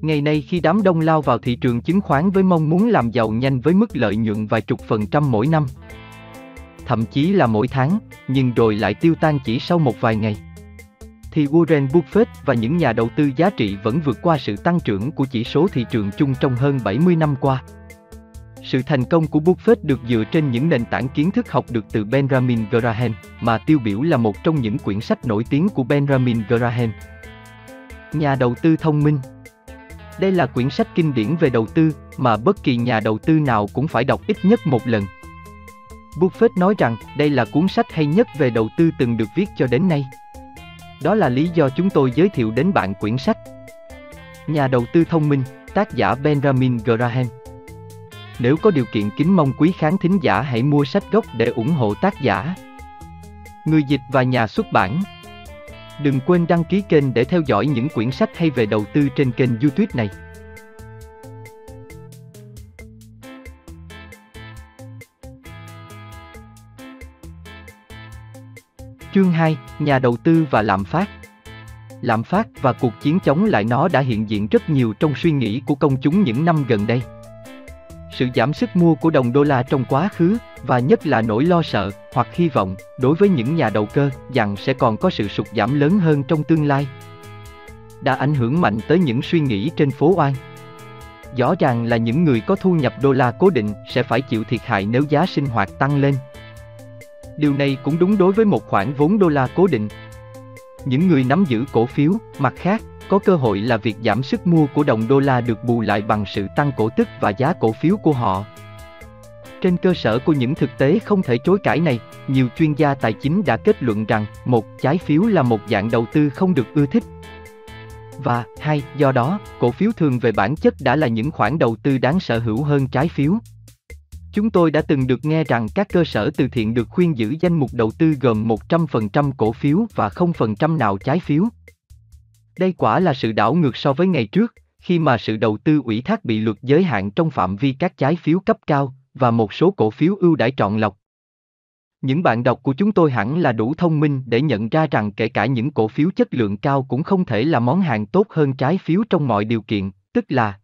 Ngày nay khi đám đông lao vào thị trường chứng khoán với mong muốn làm giàu nhanh với mức lợi nhuận vài chục phần trăm mỗi năm, thậm chí là mỗi tháng, nhưng rồi lại tiêu tan chỉ sau một vài ngày. Thì Warren Buffett và những nhà đầu tư giá trị vẫn vượt qua sự tăng trưởng của chỉ số thị trường chung trong hơn 70 năm qua. Sự thành công của Buffett được dựa trên những nền tảng kiến thức học được từ Benjamin Graham, mà tiêu biểu là một trong những quyển sách nổi tiếng của Benjamin Graham. Nhà đầu tư thông minh đây là quyển sách kinh điển về đầu tư mà bất kỳ nhà đầu tư nào cũng phải đọc ít nhất một lần. Buffett nói rằng đây là cuốn sách hay nhất về đầu tư từng được viết cho đến nay. Đó là lý do chúng tôi giới thiệu đến bạn quyển sách. Nhà đầu tư thông minh, tác giả Benjamin Graham. Nếu có điều kiện kính mong quý khán thính giả hãy mua sách gốc để ủng hộ tác giả. Người dịch và nhà xuất bản. Đừng quên đăng ký kênh để theo dõi những quyển sách hay về đầu tư trên kênh YouTube này. Chương 2, nhà đầu tư và lạm phát. Lạm phát và cuộc chiến chống lại nó đã hiện diện rất nhiều trong suy nghĩ của công chúng những năm gần đây. Sự giảm sức mua của đồng đô la trong quá khứ, và nhất là nỗi lo sợ, hoặc hy vọng, đối với những nhà đầu cơ, rằng sẽ còn có sự sụt giảm lớn hơn trong tương lai, đã ảnh hưởng mạnh tới những suy nghĩ trên phố oan. Rõ ràng là những người có thu nhập đô la cố định sẽ phải chịu thiệt hại nếu giá sinh hoạt tăng lên. Điều này cũng đúng đối với một khoản vốn đô la cố định. Những người nắm giữ cổ phiếu, mặt khác, có cơ hội là việc giảm sức mua của đồng đô la được bù lại bằng sự tăng cổ tức và giá cổ phiếu của họ. Trên cơ sở của những thực tế không thể chối cãi này, nhiều chuyên gia tài chính đã kết luận rằng, một, trái phiếu là một dạng đầu tư không được ưa thích. Và, hai, do đó, cổ phiếu thường về bản chất đã là những khoản đầu tư đáng sở hữu hơn trái phiếu. Chúng tôi đã từng được nghe rằng các cơ sở từ thiện được khuyên giữ danh mục đầu tư gồm 100% cổ phiếu và 0% nào trái phiếu. Đây quả là sự đảo ngược so với ngày trước, khi mà sự đầu tư ủy thác bị luật giới hạn trong phạm vi các trái phiếu cấp cao và một số cổ phiếu ưu đãi trọn lọc. Những bạn đọc của chúng tôi hẳn là đủ thông minh để nhận ra rằng kể cả những cổ phiếu chất lượng cao cũng không thể là món hàng tốt hơn trái phiếu trong mọi điều kiện, tức là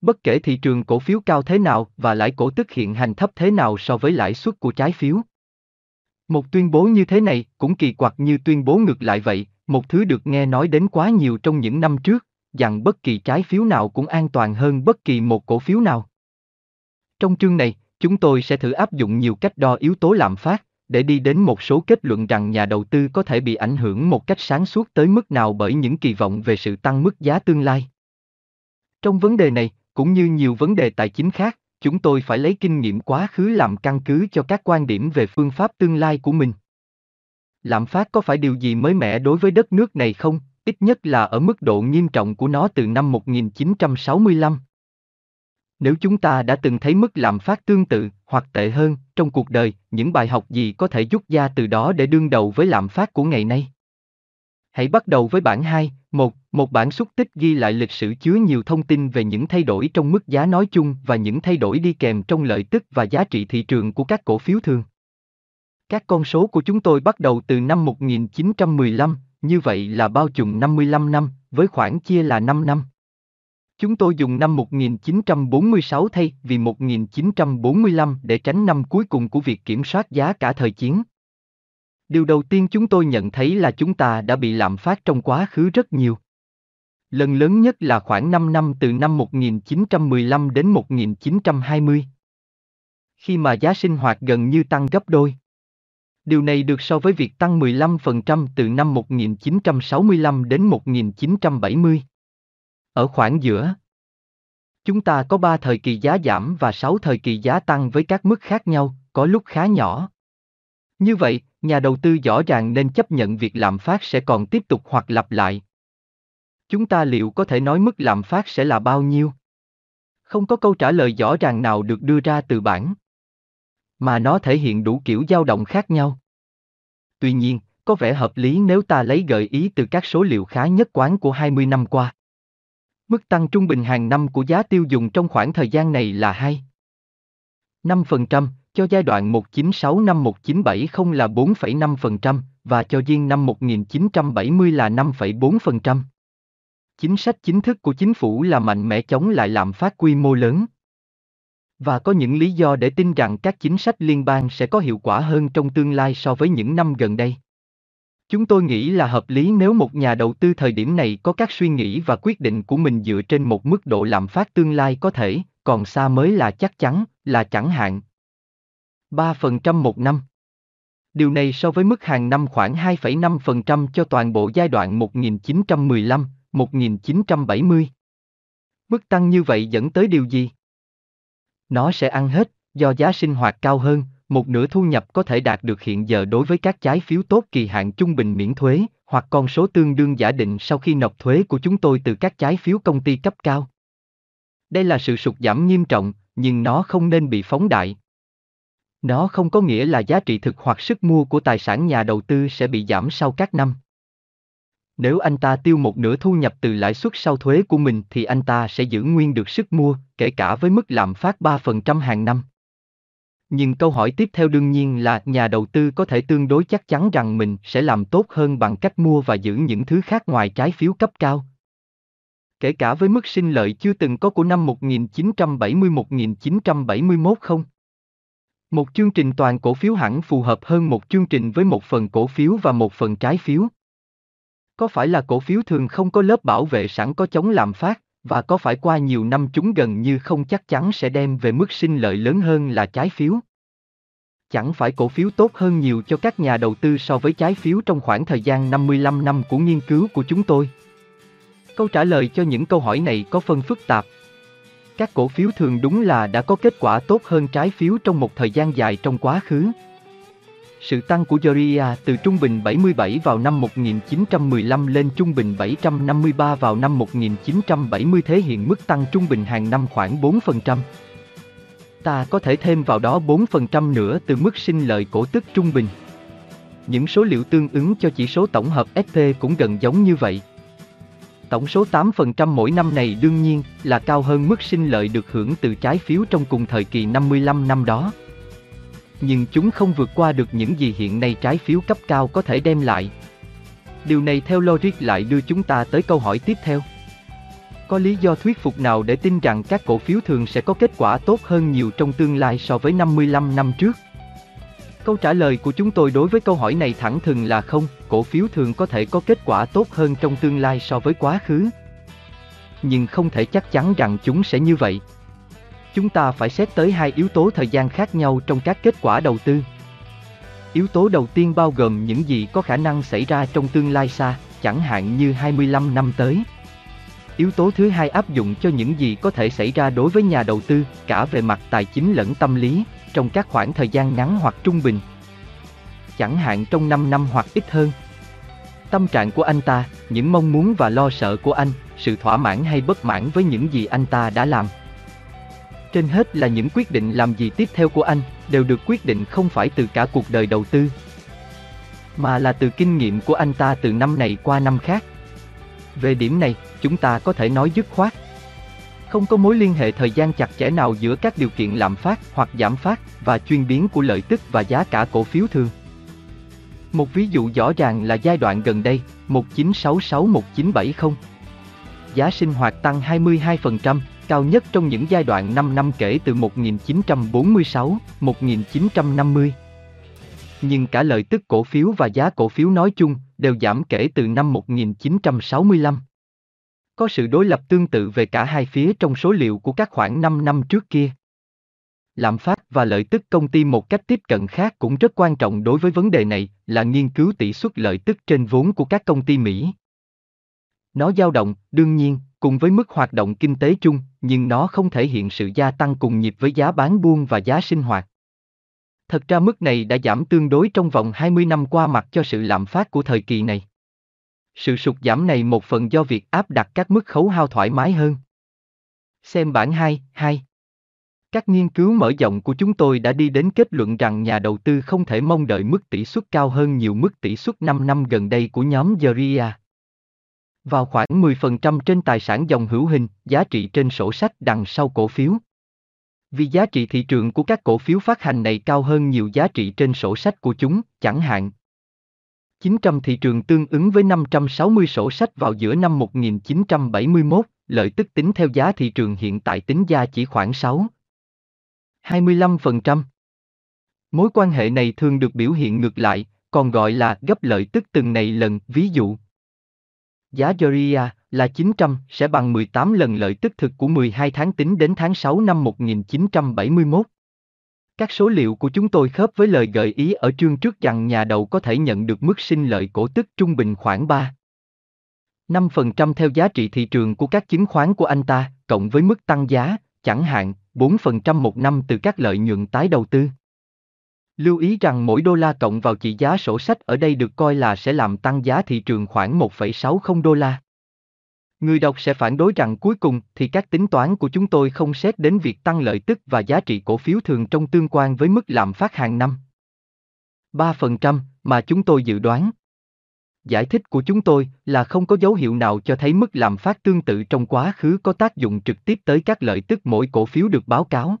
Bất kể thị trường cổ phiếu cao thế nào và lãi cổ tức hiện hành thấp thế nào so với lãi suất của trái phiếu. Một tuyên bố như thế này cũng kỳ quặc như tuyên bố ngược lại vậy, một thứ được nghe nói đến quá nhiều trong những năm trước, rằng bất kỳ trái phiếu nào cũng an toàn hơn bất kỳ một cổ phiếu nào. Trong chương này, chúng tôi sẽ thử áp dụng nhiều cách đo yếu tố lạm phát, để đi đến một số kết luận rằng nhà đầu tư có thể bị ảnh hưởng một cách sáng suốt tới mức nào bởi những kỳ vọng về sự tăng mức giá tương lai. Trong vấn đề này, cũng như nhiều vấn đề tài chính khác, chúng tôi phải lấy kinh nghiệm quá khứ làm căn cứ cho các quan điểm về phương pháp tương lai của mình. Lạm phát có phải điều gì mới mẻ đối với đất nước này không, ít nhất là ở mức độ nghiêm trọng của nó từ năm 1965. Nếu chúng ta đã từng thấy mức lạm phát tương tự, hoặc tệ hơn, trong cuộc đời, những bài học gì có thể rút ra từ đó để đương đầu với lạm phát của ngày nay? Hãy bắt đầu với bản 2, 1. Một bản xúc tích ghi lại lịch sử chứa nhiều thông tin về những thay đổi trong mức giá nói chung và những thay đổi đi kèm trong lợi tức và giá trị thị trường của các cổ phiếu thường. Các con số của chúng tôi bắt đầu từ năm 1915, như vậy là bao trùm 55 năm, với khoảng chia là 5 năm. Chúng tôi dùng năm 1946 thay vì 1945 để tránh năm cuối cùng của việc kiểm soát giá cả thời chiến. Điều đầu tiên chúng tôi nhận thấy là chúng ta đã bị lạm phát trong quá khứ rất nhiều. Lần lớn nhất là khoảng 5 năm từ năm 1915 đến 1920. Khi mà giá sinh hoạt gần như tăng gấp đôi. Điều này được so với việc tăng 15% từ năm 1965 đến 1970. Ở khoảng giữa, chúng ta có 3 thời kỳ giá giảm và 6 thời kỳ giá tăng với các mức khác nhau, có lúc khá nhỏ. Như vậy, nhà đầu tư rõ ràng nên chấp nhận việc lạm phát sẽ còn tiếp tục hoặc lặp lại. Chúng ta liệu có thể nói mức lạm phát sẽ là bao nhiêu? Không có câu trả lời rõ ràng nào được đưa ra từ bản. Mà nó thể hiện đủ kiểu dao động khác nhau. Tuy nhiên, có vẻ hợp lý nếu ta lấy gợi ý từ các số liệu khá nhất quán của 20 năm qua. Mức tăng trung bình hàng năm của giá tiêu dùng trong khoảng thời gian này là 2. 5%, cho giai đoạn 196 năm 1970 là 4,5% và cho riêng năm 1970 là 5,4%. Chính sách chính thức của chính phủ là mạnh mẽ chống lại lạm phát quy mô lớn. Và có những lý do để tin rằng các chính sách liên bang sẽ có hiệu quả hơn trong tương lai so với những năm gần đây. Chúng tôi nghĩ là hợp lý nếu một nhà đầu tư thời điểm này có các suy nghĩ và quyết định của mình dựa trên một mức độ lạm phát tương lai có thể, còn xa mới là chắc chắn, là chẳng hạn. 3% một năm. Điều này so với mức hàng năm khoảng 2,5% cho toàn bộ giai đoạn 1915-1970. Mức tăng như vậy dẫn tới điều gì? Nó sẽ ăn hết, do giá sinh hoạt cao hơn, một nửa thu nhập có thể đạt được hiện giờ đối với các trái phiếu tốt kỳ hạn trung bình miễn thuế, hoặc con số tương đương giả định sau khi nộp thuế của chúng tôi từ các trái phiếu công ty cấp cao. Đây là sự sụt giảm nghiêm trọng, nhưng nó không nên bị phóng đại. Nó không có nghĩa là giá trị thực hoặc sức mua của tài sản nhà đầu tư sẽ bị giảm sau các năm. Nếu anh ta tiêu một nửa thu nhập từ lãi suất sau thuế của mình thì anh ta sẽ giữ nguyên được sức mua, kể cả với mức lạm phát 3% hàng năm. Nhưng câu hỏi tiếp theo đương nhiên là nhà đầu tư có thể tương đối chắc chắn rằng mình sẽ làm tốt hơn bằng cách mua và giữ những thứ khác ngoài trái phiếu cấp cao. Kể cả với mức sinh lợi chưa từng có của năm 1970-1971 không? Một chương trình toàn cổ phiếu hẳn phù hợp hơn một chương trình với một phần cổ phiếu và một phần trái phiếu. Có phải là cổ phiếu thường không có lớp bảo vệ sẵn có chống lạm phát, và có phải qua nhiều năm chúng gần như không chắc chắn sẽ đem về mức sinh lợi lớn hơn là trái phiếu? Chẳng phải cổ phiếu tốt hơn nhiều cho các nhà đầu tư so với trái phiếu trong khoảng thời gian 55 năm của nghiên cứu của chúng tôi? Câu trả lời cho những câu hỏi này có phân phức tạp. Các cổ phiếu thường đúng là đã có kết quả tốt hơn trái phiếu trong một thời gian dài trong quá khứ. Sự tăng của Georgia từ trung bình 77 vào năm 1915 lên trung bình 753 vào năm 1970 thể hiện mức tăng trung bình hàng năm khoảng 4%. Ta có thể thêm vào đó 4% nữa từ mức sinh lợi cổ tức trung bình. Những số liệu tương ứng cho chỉ số tổng hợp SP cũng gần giống như vậy. Tổng số 8% mỗi năm này đương nhiên là cao hơn mức sinh lợi được hưởng từ trái phiếu trong cùng thời kỳ 55 năm đó nhưng chúng không vượt qua được những gì hiện nay trái phiếu cấp cao có thể đem lại. Điều này theo logic lại đưa chúng ta tới câu hỏi tiếp theo. Có lý do thuyết phục nào để tin rằng các cổ phiếu thường sẽ có kết quả tốt hơn nhiều trong tương lai so với 55 năm trước? Câu trả lời của chúng tôi đối với câu hỏi này thẳng thừng là không, cổ phiếu thường có thể có kết quả tốt hơn trong tương lai so với quá khứ. Nhưng không thể chắc chắn rằng chúng sẽ như vậy chúng ta phải xét tới hai yếu tố thời gian khác nhau trong các kết quả đầu tư. Yếu tố đầu tiên bao gồm những gì có khả năng xảy ra trong tương lai xa, chẳng hạn như 25 năm tới. Yếu tố thứ hai áp dụng cho những gì có thể xảy ra đối với nhà đầu tư, cả về mặt tài chính lẫn tâm lý, trong các khoảng thời gian ngắn hoặc trung bình. Chẳng hạn trong 5 năm hoặc ít hơn. Tâm trạng của anh ta, những mong muốn và lo sợ của anh, sự thỏa mãn hay bất mãn với những gì anh ta đã làm. Trên hết là những quyết định làm gì tiếp theo của anh, đều được quyết định không phải từ cả cuộc đời đầu tư, mà là từ kinh nghiệm của anh ta từ năm này qua năm khác. Về điểm này, chúng ta có thể nói dứt khoát. Không có mối liên hệ thời gian chặt chẽ nào giữa các điều kiện lạm phát hoặc giảm phát và chuyên biến của lợi tức và giá cả cổ phiếu thường. Một ví dụ rõ ràng là giai đoạn gần đây, 1966-1970. Giá sinh hoạt tăng 22%, cao nhất trong những giai đoạn 5 năm kể từ 1946-1950. Nhưng cả lợi tức cổ phiếu và giá cổ phiếu nói chung đều giảm kể từ năm 1965. Có sự đối lập tương tự về cả hai phía trong số liệu của các khoảng 5 năm trước kia. Lạm phát và lợi tức công ty một cách tiếp cận khác cũng rất quan trọng đối với vấn đề này là nghiên cứu tỷ suất lợi tức trên vốn của các công ty Mỹ. Nó dao động, đương nhiên, cùng với mức hoạt động kinh tế chung, nhưng nó không thể hiện sự gia tăng cùng nhịp với giá bán buôn và giá sinh hoạt. Thật ra mức này đã giảm tương đối trong vòng 20 năm qua mặt cho sự lạm phát của thời kỳ này. Sự sụt giảm này một phần do việc áp đặt các mức khấu hao thoải mái hơn. Xem bản 2, 2. Các nghiên cứu mở rộng của chúng tôi đã đi đến kết luận rằng nhà đầu tư không thể mong đợi mức tỷ suất cao hơn nhiều mức tỷ suất 5 năm gần đây của nhóm Zeria vào khoảng 10% trên tài sản dòng hữu hình, giá trị trên sổ sách đằng sau cổ phiếu. Vì giá trị thị trường của các cổ phiếu phát hành này cao hơn nhiều giá trị trên sổ sách của chúng, chẳng hạn. 900 thị trường tương ứng với 560 sổ sách vào giữa năm 1971, lợi tức tính theo giá thị trường hiện tại tính ra chỉ khoảng 6. 25%. Mối quan hệ này thường được biểu hiện ngược lại, còn gọi là gấp lợi tức từng này lần, ví dụ. Giá Joria là 900 sẽ bằng 18 lần lợi tức thực của 12 tháng tính đến tháng 6 năm 1971. Các số liệu của chúng tôi khớp với lời gợi ý ở chương trước rằng nhà đầu có thể nhận được mức sinh lợi cổ tức trung bình khoảng 3. 5% theo giá trị thị trường của các chứng khoán của anh ta, cộng với mức tăng giá, chẳng hạn, 4% một năm từ các lợi nhuận tái đầu tư. Lưu ý rằng mỗi đô la cộng vào trị giá sổ sách ở đây được coi là sẽ làm tăng giá thị trường khoảng 1,60 đô la. Người đọc sẽ phản đối rằng cuối cùng thì các tính toán của chúng tôi không xét đến việc tăng lợi tức và giá trị cổ phiếu thường trong tương quan với mức lạm phát hàng năm. 3% mà chúng tôi dự đoán. Giải thích của chúng tôi là không có dấu hiệu nào cho thấy mức lạm phát tương tự trong quá khứ có tác dụng trực tiếp tới các lợi tức mỗi cổ phiếu được báo cáo.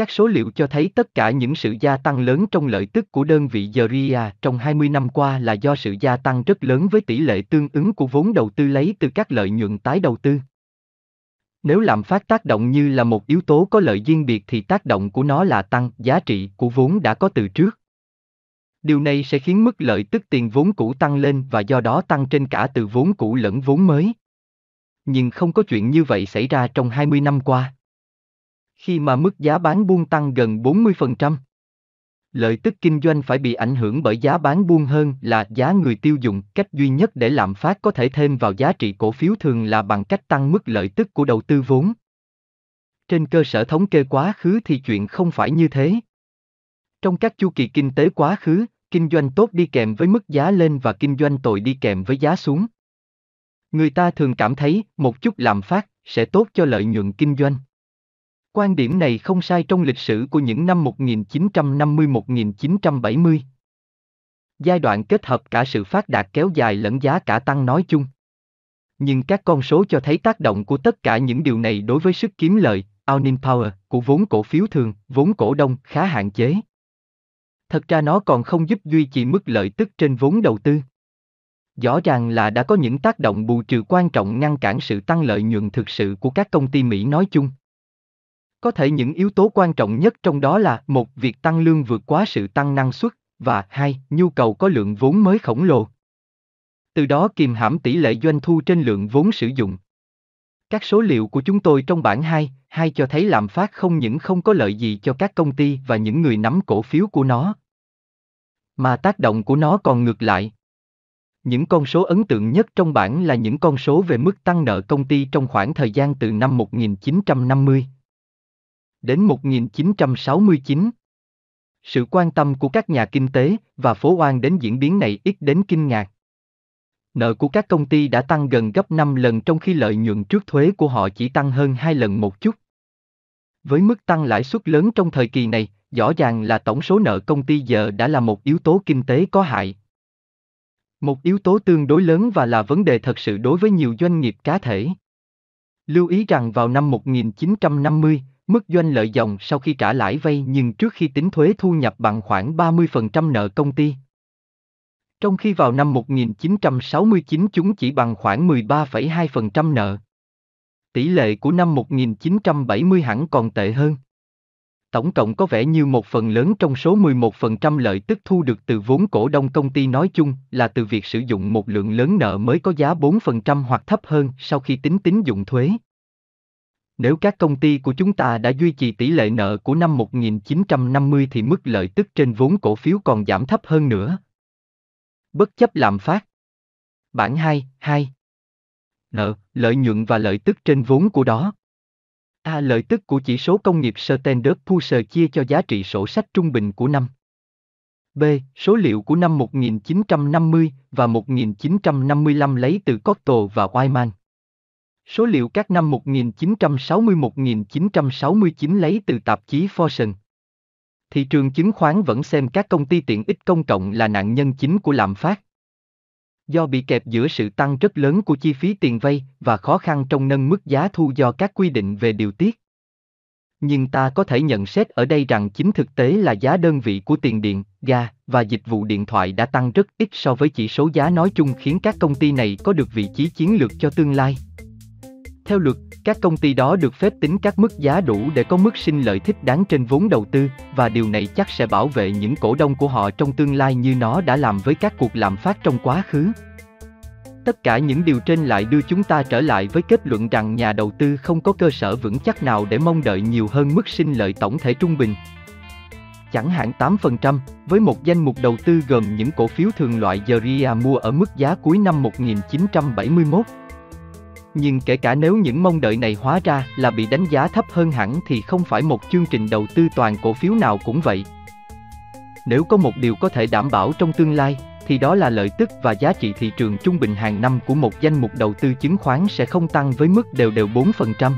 Các số liệu cho thấy tất cả những sự gia tăng lớn trong lợi tức của đơn vị Zeria trong 20 năm qua là do sự gia tăng rất lớn với tỷ lệ tương ứng của vốn đầu tư lấy từ các lợi nhuận tái đầu tư. Nếu lạm phát tác động như là một yếu tố có lợi riêng biệt thì tác động của nó là tăng, giá trị của vốn đã có từ trước. Điều này sẽ khiến mức lợi tức tiền vốn cũ tăng lên và do đó tăng trên cả từ vốn cũ lẫn vốn mới. Nhưng không có chuyện như vậy xảy ra trong 20 năm qua khi mà mức giá bán buôn tăng gần 40%. Lợi tức kinh doanh phải bị ảnh hưởng bởi giá bán buôn hơn là giá người tiêu dùng. Cách duy nhất để lạm phát có thể thêm vào giá trị cổ phiếu thường là bằng cách tăng mức lợi tức của đầu tư vốn. Trên cơ sở thống kê quá khứ thì chuyện không phải như thế. Trong các chu kỳ kinh tế quá khứ, kinh doanh tốt đi kèm với mức giá lên và kinh doanh tồi đi kèm với giá xuống. Người ta thường cảm thấy một chút lạm phát sẽ tốt cho lợi nhuận kinh doanh. Quan điểm này không sai trong lịch sử của những năm 1950-1970. Giai đoạn kết hợp cả sự phát đạt kéo dài lẫn giá cả tăng nói chung. Nhưng các con số cho thấy tác động của tất cả những điều này đối với sức kiếm lợi, earning power, của vốn cổ phiếu thường, vốn cổ đông khá hạn chế. Thật ra nó còn không giúp duy trì mức lợi tức trên vốn đầu tư. Rõ ràng là đã có những tác động bù trừ quan trọng ngăn cản sự tăng lợi nhuận thực sự của các công ty Mỹ nói chung. Có thể những yếu tố quan trọng nhất trong đó là một việc tăng lương vượt quá sự tăng năng suất và hai nhu cầu có lượng vốn mới khổng lồ. Từ đó kìm hãm tỷ lệ doanh thu trên lượng vốn sử dụng. Các số liệu của chúng tôi trong bảng 2, 2 cho thấy lạm phát không những không có lợi gì cho các công ty và những người nắm cổ phiếu của nó, mà tác động của nó còn ngược lại. Những con số ấn tượng nhất trong bảng là những con số về mức tăng nợ công ty trong khoảng thời gian từ năm 1950 đến 1969. Sự quan tâm của các nhà kinh tế và phố oan đến diễn biến này ít đến kinh ngạc. Nợ của các công ty đã tăng gần gấp 5 lần trong khi lợi nhuận trước thuế của họ chỉ tăng hơn 2 lần một chút. Với mức tăng lãi suất lớn trong thời kỳ này, rõ ràng là tổng số nợ công ty giờ đã là một yếu tố kinh tế có hại. Một yếu tố tương đối lớn và là vấn đề thật sự đối với nhiều doanh nghiệp cá thể. Lưu ý rằng vào năm 1950, Mức doanh lợi dòng sau khi trả lãi vay nhưng trước khi tính thuế thu nhập bằng khoảng 30% nợ công ty. Trong khi vào năm 1969 chúng chỉ bằng khoảng 13,2% nợ. Tỷ lệ của năm 1970 hẳn còn tệ hơn. Tổng cộng có vẻ như một phần lớn trong số 11% lợi tức thu được từ vốn cổ đông công ty nói chung là từ việc sử dụng một lượng lớn nợ mới có giá 4% hoặc thấp hơn sau khi tính tín dụng thuế. Nếu các công ty của chúng ta đã duy trì tỷ lệ nợ của năm 1950 thì mức lợi tức trên vốn cổ phiếu còn giảm thấp hơn nữa. Bất chấp lạm phát. Bản 2, 2. Nợ, lợi nhuận và lợi tức trên vốn của đó. A. Lợi tức của chỉ số công nghiệp Standard Poor's chia cho giá trị sổ sách trung bình của năm. B. Số liệu của năm 1950 và 1955 lấy từ Cotto và Wyman. Số liệu các năm 1960-1969 lấy từ tạp chí Fortune. Thị trường chứng khoán vẫn xem các công ty tiện ích công cộng là nạn nhân chính của lạm phát. Do bị kẹp giữa sự tăng rất lớn của chi phí tiền vay và khó khăn trong nâng mức giá thu do các quy định về điều tiết. Nhưng ta có thể nhận xét ở đây rằng chính thực tế là giá đơn vị của tiền điện, ga và dịch vụ điện thoại đã tăng rất ít so với chỉ số giá nói chung khiến các công ty này có được vị trí chiến lược cho tương lai. Theo luật, các công ty đó được phép tính các mức giá đủ để có mức sinh lợi thích đáng trên vốn đầu tư, và điều này chắc sẽ bảo vệ những cổ đông của họ trong tương lai như nó đã làm với các cuộc lạm phát trong quá khứ. Tất cả những điều trên lại đưa chúng ta trở lại với kết luận rằng nhà đầu tư không có cơ sở vững chắc nào để mong đợi nhiều hơn mức sinh lợi tổng thể trung bình. Chẳng hạn 8%, với một danh mục đầu tư gồm những cổ phiếu thường loại Zeria mua ở mức giá cuối năm 1971. Nhưng kể cả nếu những mong đợi này hóa ra là bị đánh giá thấp hơn hẳn thì không phải một chương trình đầu tư toàn cổ phiếu nào cũng vậy. Nếu có một điều có thể đảm bảo trong tương lai, thì đó là lợi tức và giá trị thị trường trung bình hàng năm của một danh mục đầu tư chứng khoán sẽ không tăng với mức đều đều 4%.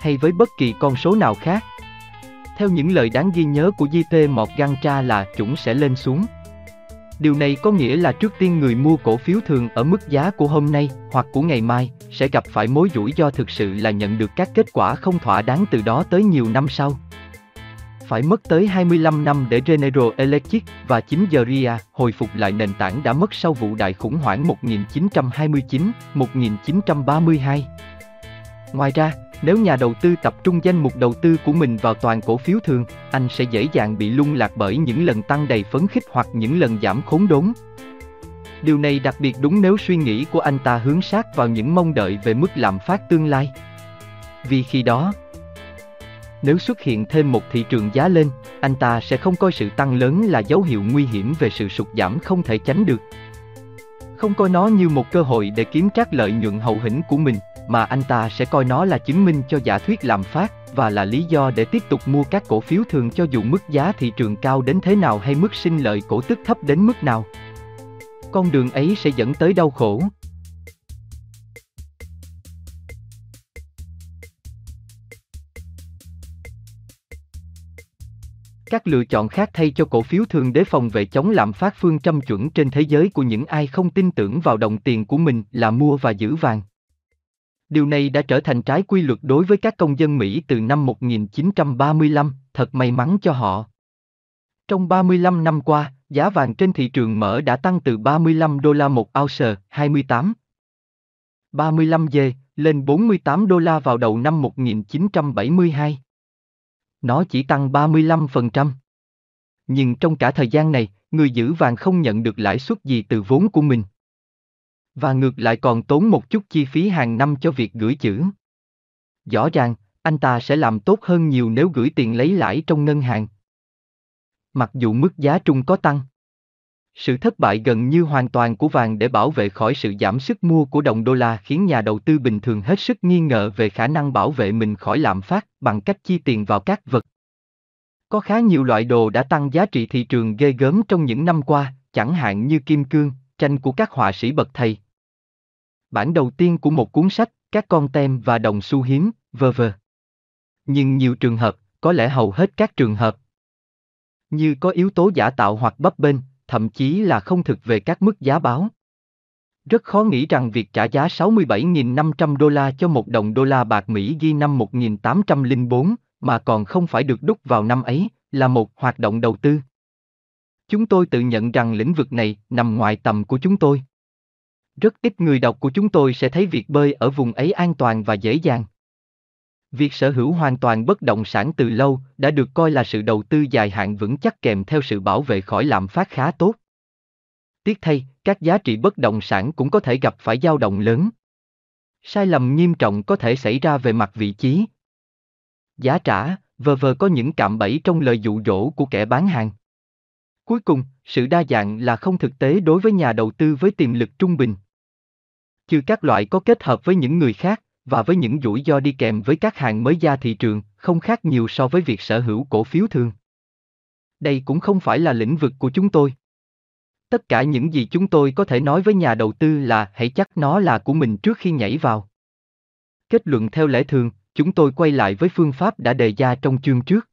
Hay với bất kỳ con số nào khác. Theo những lời đáng ghi nhớ của JP Morgan Tra là chúng sẽ lên xuống. Điều này có nghĩa là trước tiên người mua cổ phiếu thường ở mức giá của hôm nay hoặc của ngày mai sẽ gặp phải mối rủi ro thực sự là nhận được các kết quả không thỏa đáng từ đó tới nhiều năm sau phải mất tới 25 năm để General Electric và chính Geria hồi phục lại nền tảng đã mất sau vụ đại khủng hoảng 1929-1932. Ngoài ra, nếu nhà đầu tư tập trung danh mục đầu tư của mình vào toàn cổ phiếu thường, anh sẽ dễ dàng bị lung lạc bởi những lần tăng đầy phấn khích hoặc những lần giảm khốn đốn. Điều này đặc biệt đúng nếu suy nghĩ của anh ta hướng sát vào những mong đợi về mức lạm phát tương lai. Vì khi đó, nếu xuất hiện thêm một thị trường giá lên, anh ta sẽ không coi sự tăng lớn là dấu hiệu nguy hiểm về sự sụt giảm không thể tránh được. Không coi nó như một cơ hội để kiếm trác lợi nhuận hậu hĩnh của mình, mà anh ta sẽ coi nó là chứng minh cho giả thuyết lạm phát và là lý do để tiếp tục mua các cổ phiếu thường cho dù mức giá thị trường cao đến thế nào hay mức sinh lợi cổ tức thấp đến mức nào. Con đường ấy sẽ dẫn tới đau khổ, Các lựa chọn khác thay cho cổ phiếu thường để phòng vệ chống lạm phát phương châm chuẩn trên thế giới của những ai không tin tưởng vào đồng tiền của mình là mua và giữ vàng. Điều này đã trở thành trái quy luật đối với các công dân Mỹ từ năm 1935, thật may mắn cho họ. Trong 35 năm qua, giá vàng trên thị trường mở đã tăng từ 35 đô la một ounce, 28 35 dê, lên 48 đô la vào đầu năm 1972 nó chỉ tăng 35%. Nhưng trong cả thời gian này, người giữ vàng không nhận được lãi suất gì từ vốn của mình. Và ngược lại còn tốn một chút chi phí hàng năm cho việc gửi chữ. Rõ ràng, anh ta sẽ làm tốt hơn nhiều nếu gửi tiền lấy lãi trong ngân hàng. Mặc dù mức giá trung có tăng. Sự thất bại gần như hoàn toàn của vàng để bảo vệ khỏi sự giảm sức mua của đồng đô la khiến nhà đầu tư bình thường hết sức nghi ngờ về khả năng bảo vệ mình khỏi lạm phát bằng cách chi tiền vào các vật. Có khá nhiều loại đồ đã tăng giá trị thị trường ghê gớm trong những năm qua, chẳng hạn như kim cương, tranh của các họa sĩ bậc thầy. Bản đầu tiên của một cuốn sách, các con tem và đồng xu hiếm, vơ vơ. Nhưng nhiều trường hợp, có lẽ hầu hết các trường hợp, như có yếu tố giả tạo hoặc bấp bênh, thậm chí là không thực về các mức giá báo. Rất khó nghĩ rằng việc trả giá 67.500 đô la cho một đồng đô la bạc Mỹ ghi năm 1804, mà còn không phải được đúc vào năm ấy, là một hoạt động đầu tư. Chúng tôi tự nhận rằng lĩnh vực này nằm ngoài tầm của chúng tôi. Rất ít người đọc của chúng tôi sẽ thấy việc bơi ở vùng ấy an toàn và dễ dàng. Việc sở hữu hoàn toàn bất động sản từ lâu đã được coi là sự đầu tư dài hạn vững chắc kèm theo sự bảo vệ khỏi lạm phát khá tốt. Tiếc thay, các giá trị bất động sản cũng có thể gặp phải dao động lớn. Sai lầm nghiêm trọng có thể xảy ra về mặt vị trí. Giá trả, vờ vờ có những cạm bẫy trong lời dụ dỗ của kẻ bán hàng. Cuối cùng, sự đa dạng là không thực tế đối với nhà đầu tư với tiềm lực trung bình. Trừ các loại có kết hợp với những người khác, và với những rủi ro đi kèm với các hàng mới ra thị trường, không khác nhiều so với việc sở hữu cổ phiếu thường. Đây cũng không phải là lĩnh vực của chúng tôi. Tất cả những gì chúng tôi có thể nói với nhà đầu tư là hãy chắc nó là của mình trước khi nhảy vào. Kết luận theo lẽ thường, chúng tôi quay lại với phương pháp đã đề ra trong chương trước.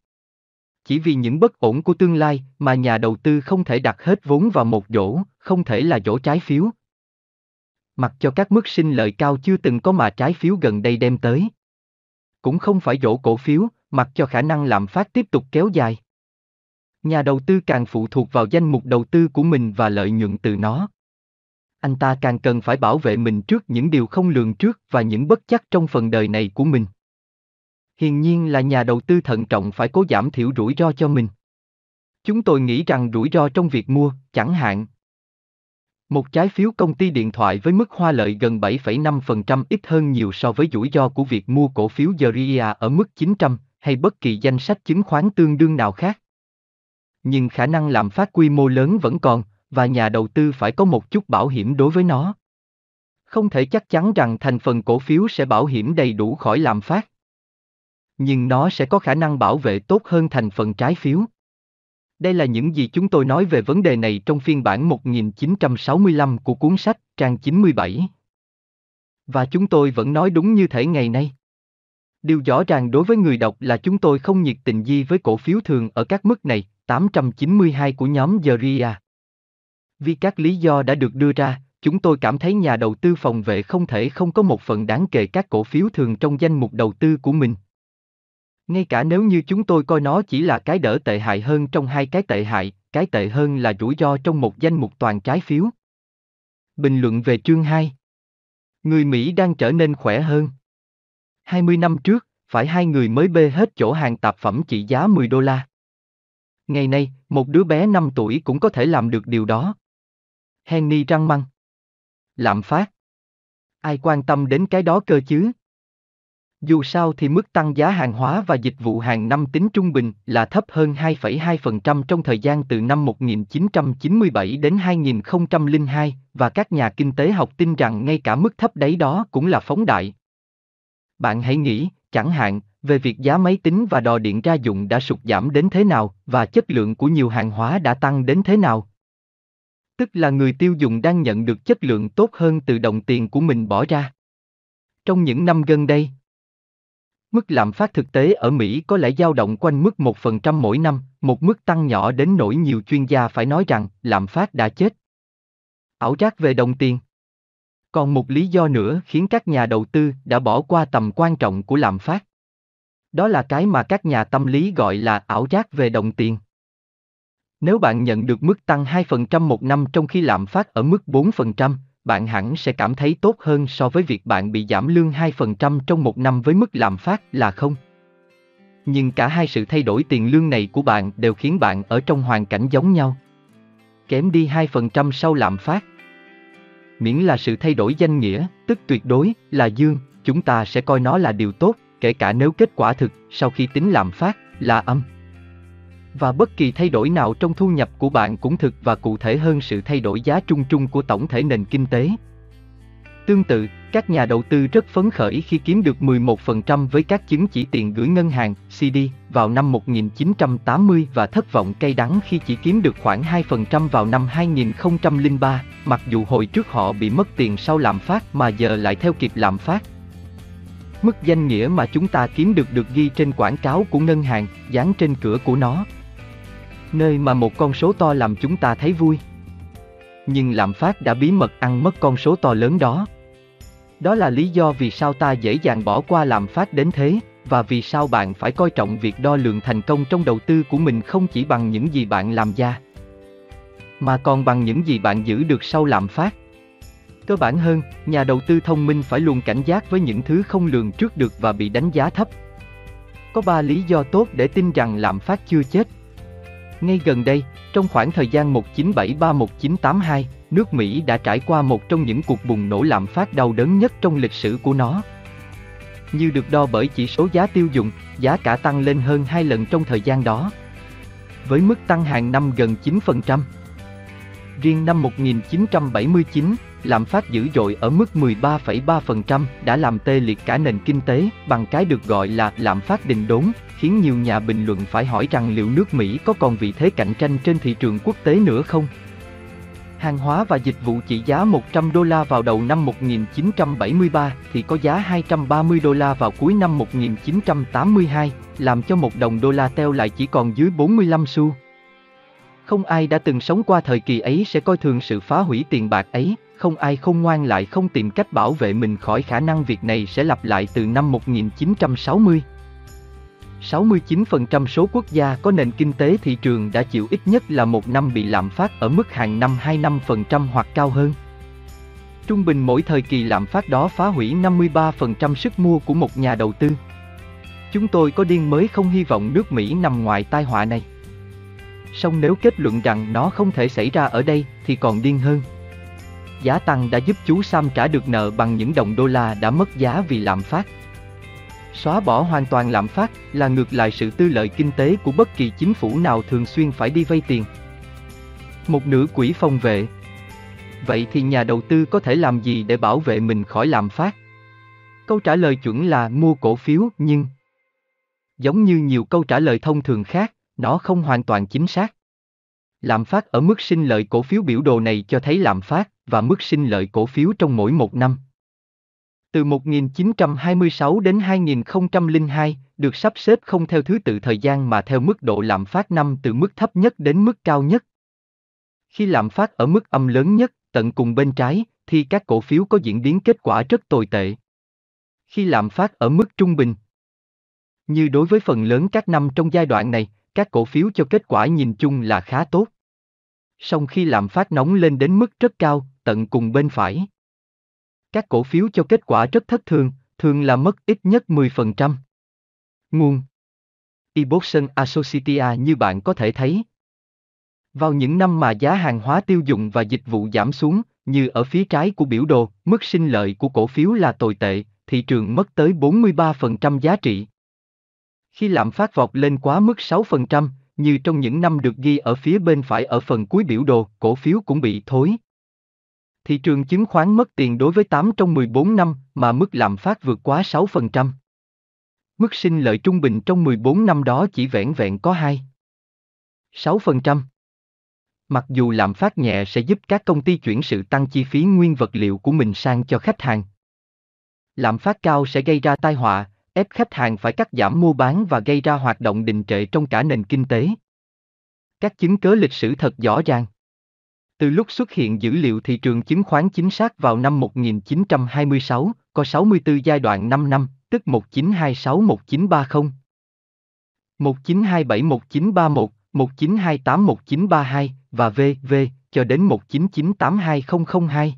Chỉ vì những bất ổn của tương lai mà nhà đầu tư không thể đặt hết vốn vào một dỗ, không thể là dỗ trái phiếu, mặc cho các mức sinh lợi cao chưa từng có mà trái phiếu gần đây đem tới. Cũng không phải dỗ cổ phiếu, mặc cho khả năng lạm phát tiếp tục kéo dài. Nhà đầu tư càng phụ thuộc vào danh mục đầu tư của mình và lợi nhuận từ nó. Anh ta càng cần phải bảo vệ mình trước những điều không lường trước và những bất chắc trong phần đời này của mình. Hiển nhiên là nhà đầu tư thận trọng phải cố giảm thiểu rủi ro cho mình. Chúng tôi nghĩ rằng rủi ro trong việc mua, chẳng hạn, một trái phiếu công ty điện thoại với mức hoa lợi gần 7,5% ít hơn nhiều so với rủi ro của việc mua cổ phiếu Zeria ở mức 900 hay bất kỳ danh sách chứng khoán tương đương nào khác. Nhưng khả năng làm phát quy mô lớn vẫn còn, và nhà đầu tư phải có một chút bảo hiểm đối với nó. Không thể chắc chắn rằng thành phần cổ phiếu sẽ bảo hiểm đầy đủ khỏi lạm phát. Nhưng nó sẽ có khả năng bảo vệ tốt hơn thành phần trái phiếu. Đây là những gì chúng tôi nói về vấn đề này trong phiên bản 1965 của cuốn sách, trang 97. Và chúng tôi vẫn nói đúng như thể ngày nay. Điều rõ ràng đối với người đọc là chúng tôi không nhiệt tình gì với cổ phiếu thường ở các mức này, 892 của nhóm Zeria. Vì các lý do đã được đưa ra, chúng tôi cảm thấy nhà đầu tư phòng vệ không thể không có một phần đáng kể các cổ phiếu thường trong danh mục đầu tư của mình. Ngay cả nếu như chúng tôi coi nó chỉ là cái đỡ tệ hại hơn trong hai cái tệ hại, cái tệ hơn là rủi ro trong một danh mục toàn trái phiếu. Bình luận về chương 2 Người Mỹ đang trở nên khỏe hơn. 20 năm trước, phải hai người mới bê hết chỗ hàng tạp phẩm trị giá 10 đô la. Ngày nay, một đứa bé 5 tuổi cũng có thể làm được điều đó. Henry răng măng. Lạm phát. Ai quan tâm đến cái đó cơ chứ? Dù sao thì mức tăng giá hàng hóa và dịch vụ hàng năm tính trung bình là thấp hơn 2,2% trong thời gian từ năm 1997 đến 2002 và các nhà kinh tế học tin rằng ngay cả mức thấp đấy đó cũng là phóng đại. Bạn hãy nghĩ, chẳng hạn, về việc giá máy tính và đò điện gia dụng đã sụt giảm đến thế nào và chất lượng của nhiều hàng hóa đã tăng đến thế nào. Tức là người tiêu dùng đang nhận được chất lượng tốt hơn từ đồng tiền của mình bỏ ra. Trong những năm gần đây, Mức lạm phát thực tế ở Mỹ có lẽ dao động quanh mức 1% mỗi năm, một mức tăng nhỏ đến nỗi nhiều chuyên gia phải nói rằng lạm phát đã chết. Ảo giác về đồng tiền Còn một lý do nữa khiến các nhà đầu tư đã bỏ qua tầm quan trọng của lạm phát. Đó là cái mà các nhà tâm lý gọi là ảo giác về đồng tiền. Nếu bạn nhận được mức tăng 2% một năm trong khi lạm phát ở mức 4%, bạn hẳn sẽ cảm thấy tốt hơn so với việc bạn bị giảm lương 2% trong một năm với mức lạm phát là không. Nhưng cả hai sự thay đổi tiền lương này của bạn đều khiến bạn ở trong hoàn cảnh giống nhau. Kém đi 2% sau lạm phát. Miễn là sự thay đổi danh nghĩa, tức tuyệt đối, là dương, chúng ta sẽ coi nó là điều tốt, kể cả nếu kết quả thực, sau khi tính lạm phát, là âm. Và bất kỳ thay đổi nào trong thu nhập của bạn cũng thực và cụ thể hơn sự thay đổi giá trung trung của tổng thể nền kinh tế. Tương tự, các nhà đầu tư rất phấn khởi khi kiếm được 11% với các chứng chỉ tiền gửi ngân hàng, CD, vào năm 1980 và thất vọng cay đắng khi chỉ kiếm được khoảng 2% vào năm 2003, mặc dù hồi trước họ bị mất tiền sau lạm phát mà giờ lại theo kịp lạm phát. Mức danh nghĩa mà chúng ta kiếm được được ghi trên quảng cáo của ngân hàng, dán trên cửa của nó, nơi mà một con số to làm chúng ta thấy vui. Nhưng lạm phát đã bí mật ăn mất con số to lớn đó. Đó là lý do vì sao ta dễ dàng bỏ qua lạm phát đến thế, và vì sao bạn phải coi trọng việc đo lường thành công trong đầu tư của mình không chỉ bằng những gì bạn làm ra, mà còn bằng những gì bạn giữ được sau lạm phát. Cơ bản hơn, nhà đầu tư thông minh phải luôn cảnh giác với những thứ không lường trước được và bị đánh giá thấp. Có ba lý do tốt để tin rằng lạm phát chưa chết. Ngay gần đây, trong khoảng thời gian 1973-1982, nước Mỹ đã trải qua một trong những cuộc bùng nổ lạm phát đau đớn nhất trong lịch sử của nó. Như được đo bởi chỉ số giá tiêu dùng, giá cả tăng lên hơn hai lần trong thời gian đó. Với mức tăng hàng năm gần 9%. Riêng năm 1979, lạm phát dữ dội ở mức 13,3% đã làm tê liệt cả nền kinh tế bằng cái được gọi là lạm phát đình đốn, khiến nhiều nhà bình luận phải hỏi rằng liệu nước Mỹ có còn vị thế cạnh tranh trên thị trường quốc tế nữa không? Hàng hóa và dịch vụ trị giá 100 đô la vào đầu năm 1973 thì có giá 230 đô la vào cuối năm 1982, làm cho một đồng đô la teo lại chỉ còn dưới 45 xu. Không ai đã từng sống qua thời kỳ ấy sẽ coi thường sự phá hủy tiền bạc ấy, không ai không ngoan lại không tìm cách bảo vệ mình khỏi khả năng việc này sẽ lặp lại từ năm 1960. 69% số quốc gia có nền kinh tế thị trường đã chịu ít nhất là một năm bị lạm phát ở mức hàng năm 25% hoặc cao hơn. Trung bình mỗi thời kỳ lạm phát đó phá hủy 53% sức mua của một nhà đầu tư. Chúng tôi có điên mới không hy vọng nước Mỹ nằm ngoài tai họa này. Song nếu kết luận rằng nó không thể xảy ra ở đây thì còn điên hơn. Giá tăng đã giúp chú Sam trả được nợ bằng những đồng đô la đã mất giá vì lạm phát. Xóa bỏ hoàn toàn lạm phát là ngược lại sự tư lợi kinh tế của bất kỳ chính phủ nào thường xuyên phải đi vay tiền. Một nửa quỹ phòng vệ. Vậy thì nhà đầu tư có thể làm gì để bảo vệ mình khỏi lạm phát? Câu trả lời chuẩn là mua cổ phiếu nhưng giống như nhiều câu trả lời thông thường khác, nó không hoàn toàn chính xác. Lạm phát ở mức sinh lợi cổ phiếu biểu đồ này cho thấy lạm phát và mức sinh lợi cổ phiếu trong mỗi một năm. Từ 1926 đến 2002, được sắp xếp không theo thứ tự thời gian mà theo mức độ lạm phát năm từ mức thấp nhất đến mức cao nhất. Khi lạm phát ở mức âm lớn nhất, tận cùng bên trái, thì các cổ phiếu có diễn biến kết quả rất tồi tệ. Khi lạm phát ở mức trung bình, như đối với phần lớn các năm trong giai đoạn này, các cổ phiếu cho kết quả nhìn chung là khá tốt. Song khi lạm phát nóng lên đến mức rất cao, tận cùng bên phải. Các cổ phiếu cho kết quả rất thất thường, thường là mất ít nhất 10%. Nguồn Ebotson Associatia như bạn có thể thấy. Vào những năm mà giá hàng hóa tiêu dùng và dịch vụ giảm xuống, như ở phía trái của biểu đồ, mức sinh lợi của cổ phiếu là tồi tệ, thị trường mất tới 43% giá trị. Khi lạm phát vọt lên quá mức 6%, như trong những năm được ghi ở phía bên phải ở phần cuối biểu đồ, cổ phiếu cũng bị thối. Thị trường chứng khoán mất tiền đối với 8 trong 14 năm mà mức lạm phát vượt quá 6%. Mức sinh lợi trung bình trong 14 năm đó chỉ vẹn vẹn có 2. 6%. Mặc dù lạm phát nhẹ sẽ giúp các công ty chuyển sự tăng chi phí nguyên vật liệu của mình sang cho khách hàng. Lạm phát cao sẽ gây ra tai họa, ép khách hàng phải cắt giảm mua bán và gây ra hoạt động đình trệ trong cả nền kinh tế. Các chứng cớ lịch sử thật rõ ràng. Từ lúc xuất hiện dữ liệu thị trường chứng khoán chính xác vào năm 1926, có 64 giai đoạn 5 năm, tức 1926-1930. 1927-1931, 1928-1932 và vv, cho đến 1998-2002.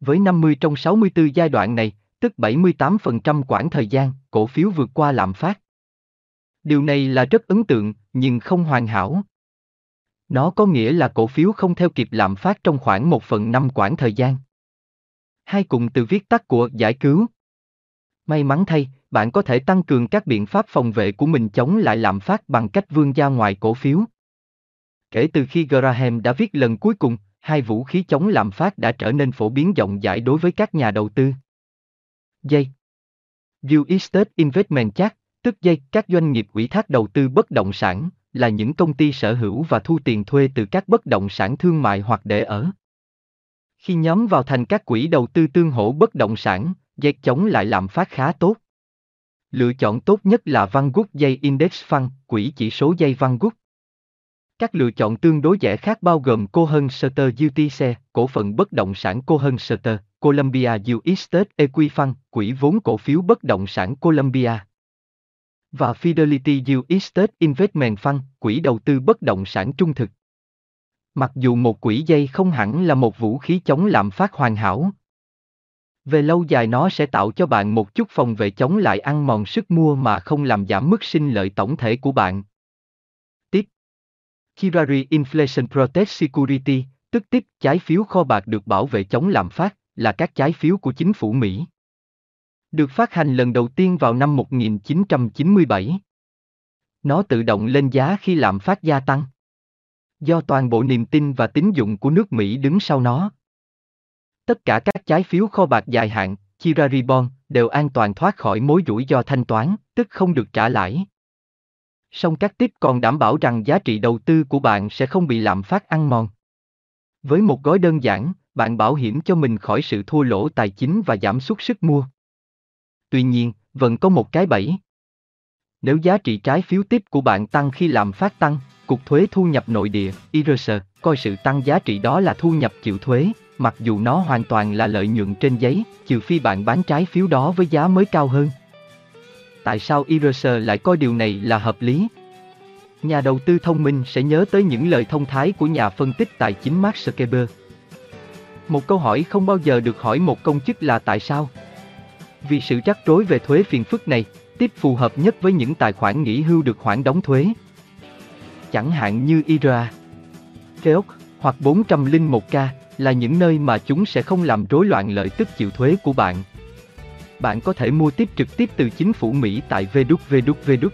Với 50 trong 64 giai đoạn này, tức 78% quãng thời gian, cổ phiếu vượt qua lạm phát. Điều này là rất ấn tượng, nhưng không hoàn hảo. Nó có nghĩa là cổ phiếu không theo kịp lạm phát trong khoảng 1 phần 5 quãng thời gian. Hai cùng từ viết tắt của giải cứu. May mắn thay, bạn có thể tăng cường các biện pháp phòng vệ của mình chống lại lạm phát bằng cách vươn ra ngoài cổ phiếu. Kể từ khi Graham đã viết lần cuối cùng, hai vũ khí chống lạm phát đã trở nên phổ biến rộng rãi đối với các nhà đầu tư. Dây Real Estate Investment Chat, tức dây các doanh nghiệp ủy thác đầu tư bất động sản, là những công ty sở hữu và thu tiền thuê từ các bất động sản thương mại hoặc để ở. Khi nhóm vào thành các quỹ đầu tư tương hỗ bất động sản, dây chống lại lạm phát khá tốt. Lựa chọn tốt nhất là Vanguard dây Index Fund, quỹ chỉ số dây Vanguard. Các lựa chọn tương đối rẻ khác bao gồm Cohen Sutter UTC, cổ phần bất động sản Cohen Sutter, Columbia US Equifund, quỹ vốn cổ phiếu bất động sản Columbia. Và Fidelity US Investment Fund, quỹ đầu tư bất động sản trung thực. Mặc dù một quỹ dây không hẳn là một vũ khí chống lạm phát hoàn hảo. Về lâu dài nó sẽ tạo cho bạn một chút phòng vệ chống lại ăn mòn sức mua mà không làm giảm mức sinh lợi tổng thể của bạn. Tiếp. Kirari Inflation Protect Security, tức tiếp trái phiếu kho bạc được bảo vệ chống lạm phát, là các trái phiếu của chính phủ Mỹ. Được phát hành lần đầu tiên vào năm 1997. Nó tự động lên giá khi lạm phát gia tăng. Do toàn bộ niềm tin và tín dụng của nước Mỹ đứng sau nó. Tất cả các trái phiếu kho bạc dài hạn, Chirari Bond, đều an toàn thoát khỏi mối rủi ro thanh toán, tức không được trả lãi. Song các tiếp còn đảm bảo rằng giá trị đầu tư của bạn sẽ không bị lạm phát ăn mòn. Với một gói đơn giản, bạn bảo hiểm cho mình khỏi sự thua lỗ tài chính và giảm sút sức mua. Tuy nhiên, vẫn có một cái bẫy. Nếu giá trị trái phiếu tiếp của bạn tăng khi làm phát tăng, Cục Thuế Thu nhập Nội địa, IRS, coi sự tăng giá trị đó là thu nhập chịu thuế, mặc dù nó hoàn toàn là lợi nhuận trên giấy, trừ phi bạn bán trái phiếu đó với giá mới cao hơn. tại sao IRS lại coi điều này là hợp lý? Nhà đầu tư thông minh sẽ nhớ tới những lời thông thái của nhà phân tích tài chính Mark Zuckerberg. Một câu hỏi không bao giờ được hỏi một công chức là tại sao? Vì sự rắc rối về thuế phiền phức này, tiếp phù hợp nhất với những tài khoản nghỉ hưu được khoản đóng thuế. Chẳng hạn như IRA, Keok hoặc 401k là những nơi mà chúng sẽ không làm rối loạn lợi tức chịu thuế của bạn. Bạn có thể mua tiếp trực tiếp từ chính phủ Mỹ tại www.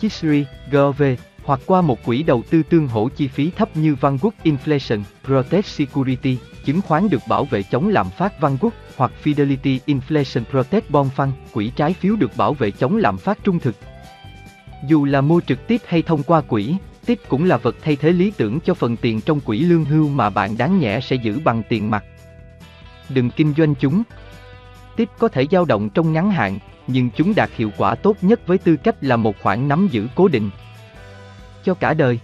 Chisri, Gov, hoặc qua một quỹ đầu tư tương hỗ chi phí thấp như Vanguard Inflation Protect Security, chứng khoán được bảo vệ chống lạm phát Vanguard, hoặc Fidelity Inflation Protect Bond Fund, quỹ trái phiếu được bảo vệ chống lạm phát trung thực. Dù là mua trực tiếp hay thông qua quỹ, tiếp cũng là vật thay thế lý tưởng cho phần tiền trong quỹ lương hưu mà bạn đáng nhẽ sẽ giữ bằng tiền mặt. Đừng kinh doanh chúng. Tiếp có thể dao động trong ngắn hạn, nhưng chúng đạt hiệu quả tốt nhất với tư cách là một khoản nắm giữ cố định. Cho cả đời.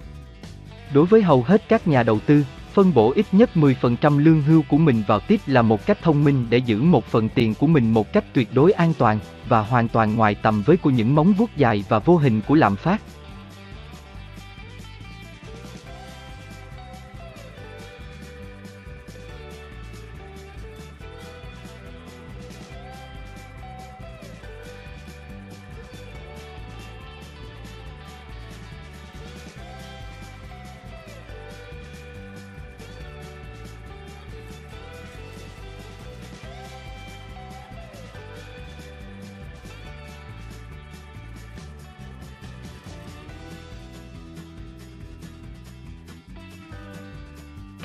Đối với hầu hết các nhà đầu tư, phân bổ ít nhất 10% lương hưu của mình vào tiết là một cách thông minh để giữ một phần tiền của mình một cách tuyệt đối an toàn và hoàn toàn ngoài tầm với của những móng vuốt dài và vô hình của lạm phát.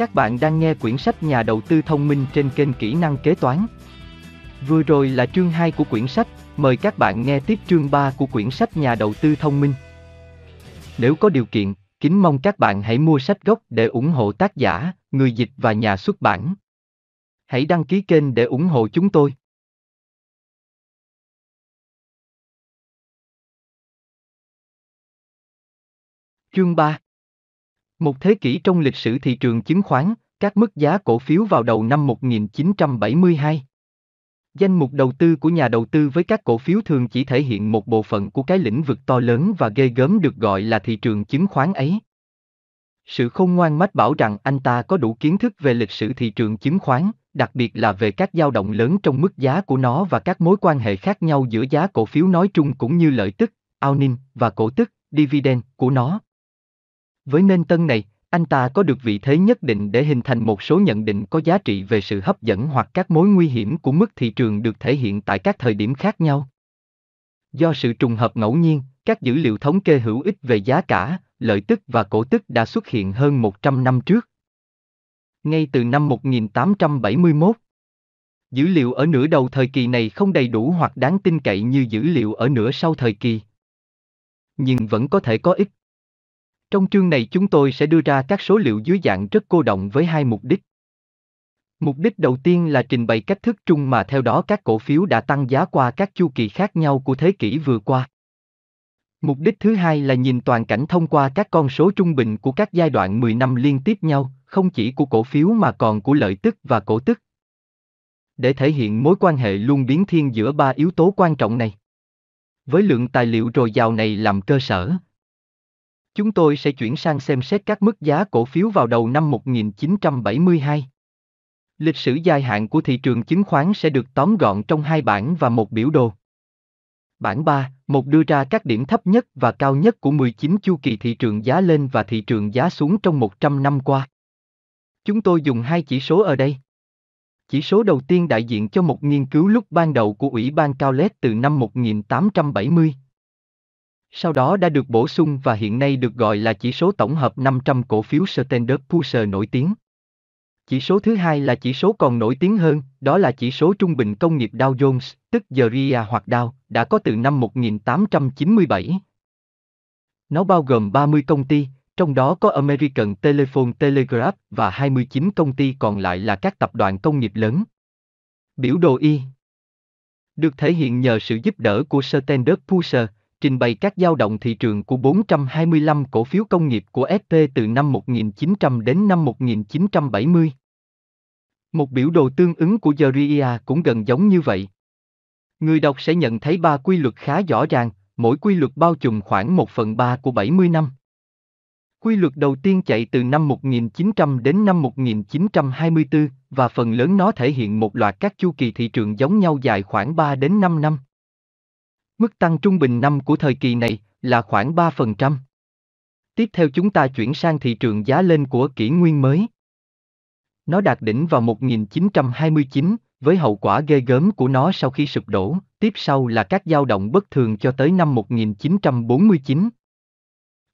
Các bạn đang nghe quyển sách Nhà đầu tư thông minh trên kênh Kỹ năng kế toán. Vừa rồi là chương 2 của quyển sách, mời các bạn nghe tiếp chương 3 của quyển sách Nhà đầu tư thông minh. Nếu có điều kiện, kính mong các bạn hãy mua sách gốc để ủng hộ tác giả, người dịch và nhà xuất bản. Hãy đăng ký kênh để ủng hộ chúng tôi. Chương 3 một thế kỷ trong lịch sử thị trường chứng khoán, các mức giá cổ phiếu vào đầu năm 1972. Danh mục đầu tư của nhà đầu tư với các cổ phiếu thường chỉ thể hiện một bộ phận của cái lĩnh vực to lớn và ghê gớm được gọi là thị trường chứng khoán ấy. Sự khôn ngoan mách bảo rằng anh ta có đủ kiến thức về lịch sử thị trường chứng khoán, đặc biệt là về các dao động lớn trong mức giá của nó và các mối quan hệ khác nhau giữa giá cổ phiếu nói chung cũng như lợi tức, earning và cổ tức, dividend của nó. Với nền tân này, anh ta có được vị thế nhất định để hình thành một số nhận định có giá trị về sự hấp dẫn hoặc các mối nguy hiểm của mức thị trường được thể hiện tại các thời điểm khác nhau. Do sự trùng hợp ngẫu nhiên, các dữ liệu thống kê hữu ích về giá cả, lợi tức và cổ tức đã xuất hiện hơn 100 năm trước. Ngay từ năm 1871, dữ liệu ở nửa đầu thời kỳ này không đầy đủ hoặc đáng tin cậy như dữ liệu ở nửa sau thời kỳ. Nhưng vẫn có thể có ích. Trong chương này chúng tôi sẽ đưa ra các số liệu dưới dạng rất cô động với hai mục đích. Mục đích đầu tiên là trình bày cách thức chung mà theo đó các cổ phiếu đã tăng giá qua các chu kỳ khác nhau của thế kỷ vừa qua. Mục đích thứ hai là nhìn toàn cảnh thông qua các con số trung bình của các giai đoạn 10 năm liên tiếp nhau, không chỉ của cổ phiếu mà còn của lợi tức và cổ tức. Để thể hiện mối quan hệ luôn biến thiên giữa ba yếu tố quan trọng này. Với lượng tài liệu dồi dào này làm cơ sở, Chúng tôi sẽ chuyển sang xem xét các mức giá cổ phiếu vào đầu năm 1972. Lịch sử dài hạn của thị trường chứng khoán sẽ được tóm gọn trong hai bảng và một biểu đồ. Bảng 3, một đưa ra các điểm thấp nhất và cao nhất của 19 chu kỳ thị trường giá lên và thị trường giá xuống trong 100 năm qua. Chúng tôi dùng hai chỉ số ở đây. Chỉ số đầu tiên đại diện cho một nghiên cứu lúc ban đầu của Ủy ban Cao Cowlett từ năm 1870, sau đó đã được bổ sung và hiện nay được gọi là chỉ số tổng hợp 500 cổ phiếu Standard Poor's nổi tiếng. Chỉ số thứ hai là chỉ số còn nổi tiếng hơn, đó là chỉ số trung bình công nghiệp Dow Jones, tức GRIA hoặc Dow, đã có từ năm 1897. Nó bao gồm 30 công ty, trong đó có American Telephone Telegraph và 29 công ty còn lại là các tập đoàn công nghiệp lớn. Biểu đồ Y được thể hiện nhờ sự giúp đỡ của Standard Poor's, trình bày các dao động thị trường của 425 cổ phiếu công nghiệp của SP từ năm 1900 đến năm 1970. Một biểu đồ tương ứng của Geria cũng gần giống như vậy. Người đọc sẽ nhận thấy ba quy luật khá rõ ràng, mỗi quy luật bao trùm khoảng 1 phần 3 của 70 năm. Quy luật đầu tiên chạy từ năm 1900 đến năm 1924, và phần lớn nó thể hiện một loạt các chu kỳ thị trường giống nhau dài khoảng 3 đến 5 năm. Mức tăng trung bình năm của thời kỳ này là khoảng 3%. Tiếp theo chúng ta chuyển sang thị trường giá lên của kỷ nguyên mới. Nó đạt đỉnh vào 1929, với hậu quả ghê gớm của nó sau khi sụp đổ, tiếp sau là các dao động bất thường cho tới năm 1949.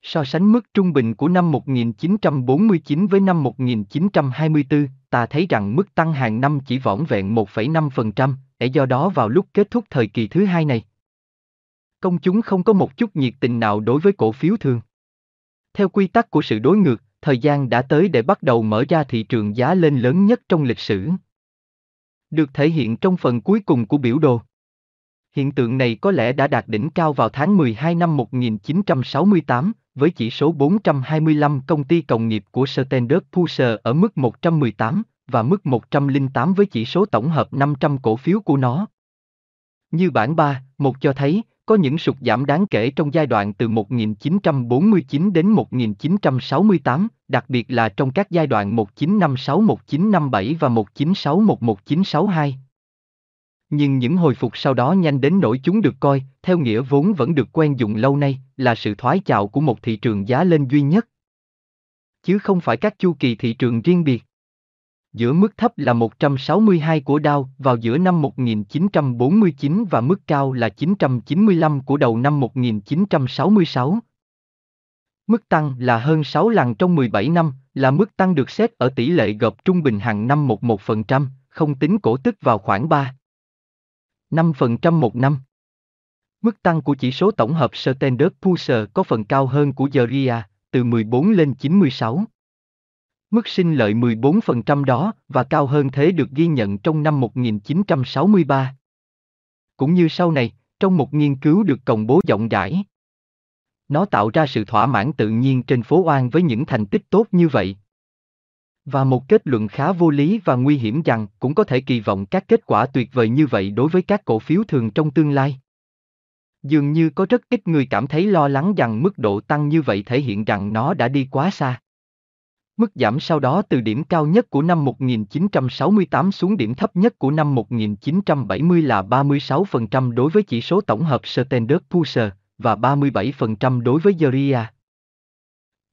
So sánh mức trung bình của năm 1949 với năm 1924, ta thấy rằng mức tăng hàng năm chỉ vỏn vẹn 1,5%, để do đó vào lúc kết thúc thời kỳ thứ hai này. Công chúng không có một chút nhiệt tình nào đối với cổ phiếu thường. Theo quy tắc của sự đối ngược, thời gian đã tới để bắt đầu mở ra thị trường giá lên lớn nhất trong lịch sử. Được thể hiện trong phần cuối cùng của biểu đồ. Hiện tượng này có lẽ đã đạt đỉnh cao vào tháng 12 năm 1968, với chỉ số 425 công ty công nghiệp của Standard Poor's ở mức 118, và mức 108 với chỉ số tổng hợp 500 cổ phiếu của nó. Như bản 3, một cho thấy, có những sụt giảm đáng kể trong giai đoạn từ 1949 đến 1968, đặc biệt là trong các giai đoạn 1956-1957 và 1961-1962. Nhưng những hồi phục sau đó nhanh đến nỗi chúng được coi, theo nghĩa vốn vẫn được quen dùng lâu nay, là sự thoái chào của một thị trường giá lên duy nhất. Chứ không phải các chu kỳ thị trường riêng biệt giữa mức thấp là 162 của Dow vào giữa năm 1949 và mức cao là 995 của đầu năm 1966. Mức tăng là hơn 6 lần trong 17 năm, là mức tăng được xét ở tỷ lệ gộp trung bình hàng năm 11%, không tính cổ tức vào khoảng 3. 5% một năm. Mức tăng của chỉ số tổng hợp Standard Poor's có phần cao hơn của Geria, từ 14 lên 96. Mức sinh lợi 14% đó và cao hơn thế được ghi nhận trong năm 1963. Cũng như sau này, trong một nghiên cứu được công bố rộng rãi. Nó tạo ra sự thỏa mãn tự nhiên trên phố oan với những thành tích tốt như vậy. Và một kết luận khá vô lý và nguy hiểm rằng cũng có thể kỳ vọng các kết quả tuyệt vời như vậy đối với các cổ phiếu thường trong tương lai. Dường như có rất ít người cảm thấy lo lắng rằng mức độ tăng như vậy thể hiện rằng nó đã đi quá xa. Mức giảm sau đó từ điểm cao nhất của năm 1968 xuống điểm thấp nhất của năm 1970 là 36% đối với chỉ số tổng hợp Standard Poor's và 37% đối với Geria.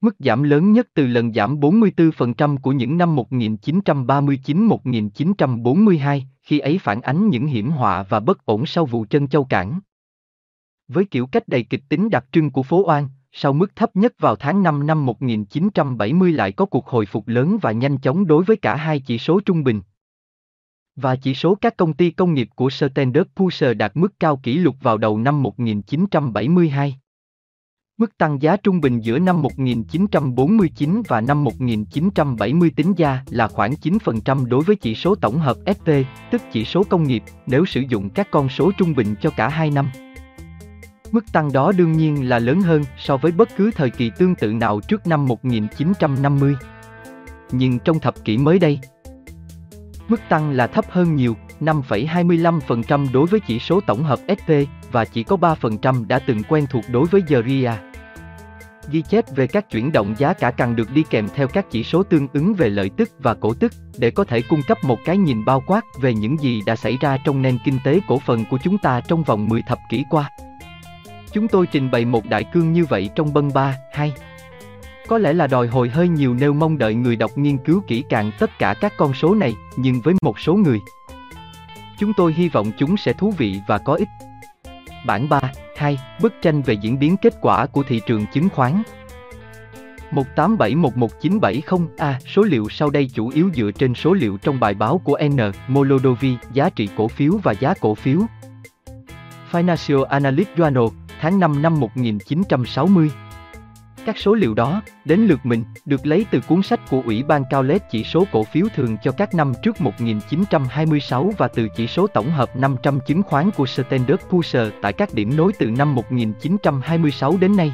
Mức giảm lớn nhất từ lần giảm 44% của những năm 1939-1942, khi ấy phản ánh những hiểm họa và bất ổn sau vụ chân châu cảng. Với kiểu cách đầy kịch tính đặc trưng của phố Oan, sau mức thấp nhất vào tháng 5 năm 1970 lại có cuộc hồi phục lớn và nhanh chóng đối với cả hai chỉ số trung bình. Và chỉ số các công ty công nghiệp của Standard Poor's đạt mức cao kỷ lục vào đầu năm 1972. Mức tăng giá trung bình giữa năm 1949 và năm 1970 tính ra là khoảng 9% đối với chỉ số tổng hợp SP, tức chỉ số công nghiệp, nếu sử dụng các con số trung bình cho cả hai năm. Mức tăng đó đương nhiên là lớn hơn so với bất cứ thời kỳ tương tự nào trước năm 1950. Nhưng trong thập kỷ mới đây, mức tăng là thấp hơn nhiều, 5,25% đối với chỉ số tổng hợp SP và chỉ có 3% đã từng quen thuộc đối với Geria. Ghi chép về các chuyển động giá cả cần được đi kèm theo các chỉ số tương ứng về lợi tức và cổ tức để có thể cung cấp một cái nhìn bao quát về những gì đã xảy ra trong nền kinh tế cổ phần của chúng ta trong vòng 10 thập kỷ qua. Chúng tôi trình bày một đại cương như vậy trong bân 3, 2. Có lẽ là đòi hồi hơi nhiều nêu mong đợi người đọc nghiên cứu kỹ càng tất cả các con số này, nhưng với một số người. Chúng tôi hy vọng chúng sẽ thú vị và có ích. Bản 3, 2, bức tranh về diễn biến kết quả của thị trường chứng khoán. 1871190A, số liệu sau đây chủ yếu dựa trên số liệu trong bài báo của N. Molodovi, giá trị cổ phiếu và giá cổ phiếu. Financial Analyst Journal, tháng 5 năm 1960. Các số liệu đó, đến lượt mình, được lấy từ cuốn sách của Ủy ban Cao Lết chỉ số cổ phiếu thường cho các năm trước 1926 và từ chỉ số tổng hợp 500 chứng khoán của Standard Poor's tại các điểm nối từ năm 1926 đến nay.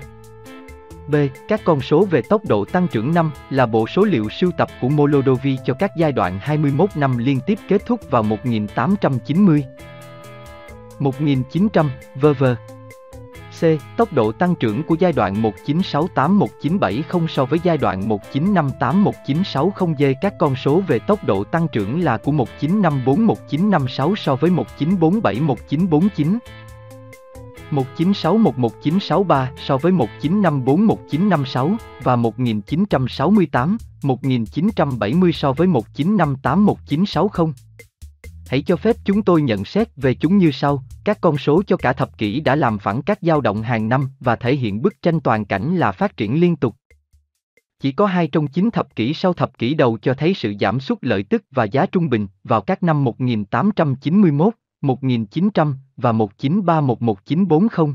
B. Các con số về tốc độ tăng trưởng năm là bộ số liệu sưu tập của Molodovi cho các giai đoạn 21 năm liên tiếp kết thúc vào 1890. 1900, v.v. C. Tốc độ tăng trưởng của giai đoạn 1968-1970 so với giai đoạn 1958-1960 D. Các con số về tốc độ tăng trưởng là của 1954-1956 so với 1947-1949. 1961-1963 so với 1954-1956 và 1968, 1970 so với 1958-1960. Hãy cho phép chúng tôi nhận xét về chúng như sau, các con số cho cả thập kỷ đã làm phẳng các dao động hàng năm và thể hiện bức tranh toàn cảnh là phát triển liên tục. Chỉ có hai trong chín thập kỷ sau thập kỷ đầu cho thấy sự giảm sút lợi tức và giá trung bình vào các năm 1891, 1900 và 1931-1940.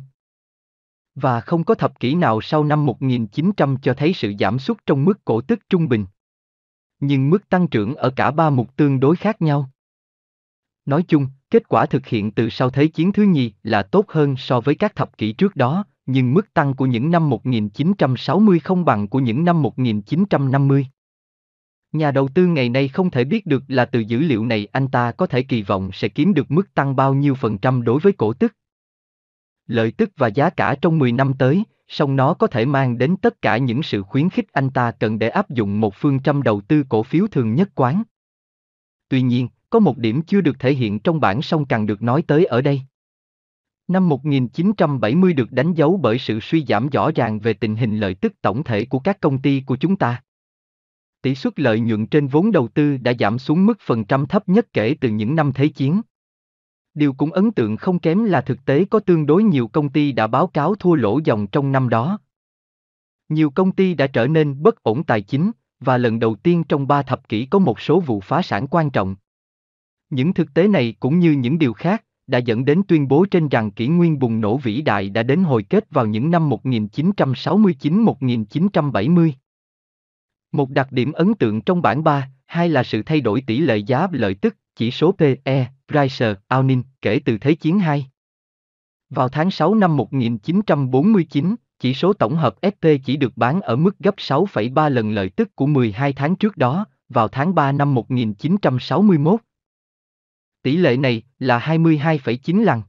Và không có thập kỷ nào sau năm 1900 cho thấy sự giảm sút trong mức cổ tức trung bình. Nhưng mức tăng trưởng ở cả ba mục tương đối khác nhau. Nói chung, kết quả thực hiện từ sau Thế chiến thứ nhì là tốt hơn so với các thập kỷ trước đó, nhưng mức tăng của những năm 1960 không bằng của những năm 1950. Nhà đầu tư ngày nay không thể biết được là từ dữ liệu này anh ta có thể kỳ vọng sẽ kiếm được mức tăng bao nhiêu phần trăm đối với cổ tức. Lợi tức và giá cả trong 10 năm tới, song nó có thể mang đến tất cả những sự khuyến khích anh ta cần để áp dụng một phương châm đầu tư cổ phiếu thường nhất quán. Tuy nhiên, có một điểm chưa được thể hiện trong bản song cần được nói tới ở đây. Năm 1970 được đánh dấu bởi sự suy giảm rõ ràng về tình hình lợi tức tổng thể của các công ty của chúng ta. Tỷ suất lợi nhuận trên vốn đầu tư đã giảm xuống mức phần trăm thấp nhất kể từ những năm Thế chiến. Điều cũng ấn tượng không kém là thực tế có tương đối nhiều công ty đã báo cáo thua lỗ dòng trong năm đó. Nhiều công ty đã trở nên bất ổn tài chính, và lần đầu tiên trong ba thập kỷ có một số vụ phá sản quan trọng. Những thực tế này cũng như những điều khác, đã dẫn đến tuyên bố trên rằng kỷ nguyên bùng nổ vĩ đại đã đến hồi kết vào những năm 1969-1970. Một đặc điểm ấn tượng trong bản 3, hai là sự thay đổi tỷ lệ giá lợi tức, chỉ số PE, Price Earning, kể từ Thế chiến 2. Vào tháng 6 năm 1949, chỉ số tổng hợp SP chỉ được bán ở mức gấp 6,3 lần lợi tức của 12 tháng trước đó, vào tháng 3 năm 1961, Tỷ lệ này là 22,9 lần.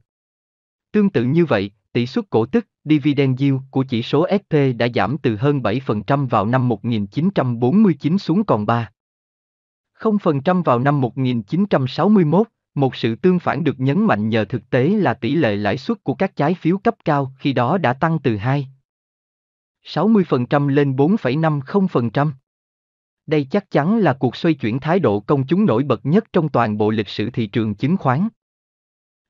Tương tự như vậy, tỷ suất cổ tức dividend yield của chỉ số SP đã giảm từ hơn 7% vào năm 1949 xuống còn 3. 0% vào năm 1961, một sự tương phản được nhấn mạnh nhờ thực tế là tỷ lệ lãi suất của các trái phiếu cấp cao khi đó đã tăng từ 2. 60% lên 4,50%. Đây chắc chắn là cuộc xoay chuyển thái độ công chúng nổi bật nhất trong toàn bộ lịch sử thị trường chứng khoán.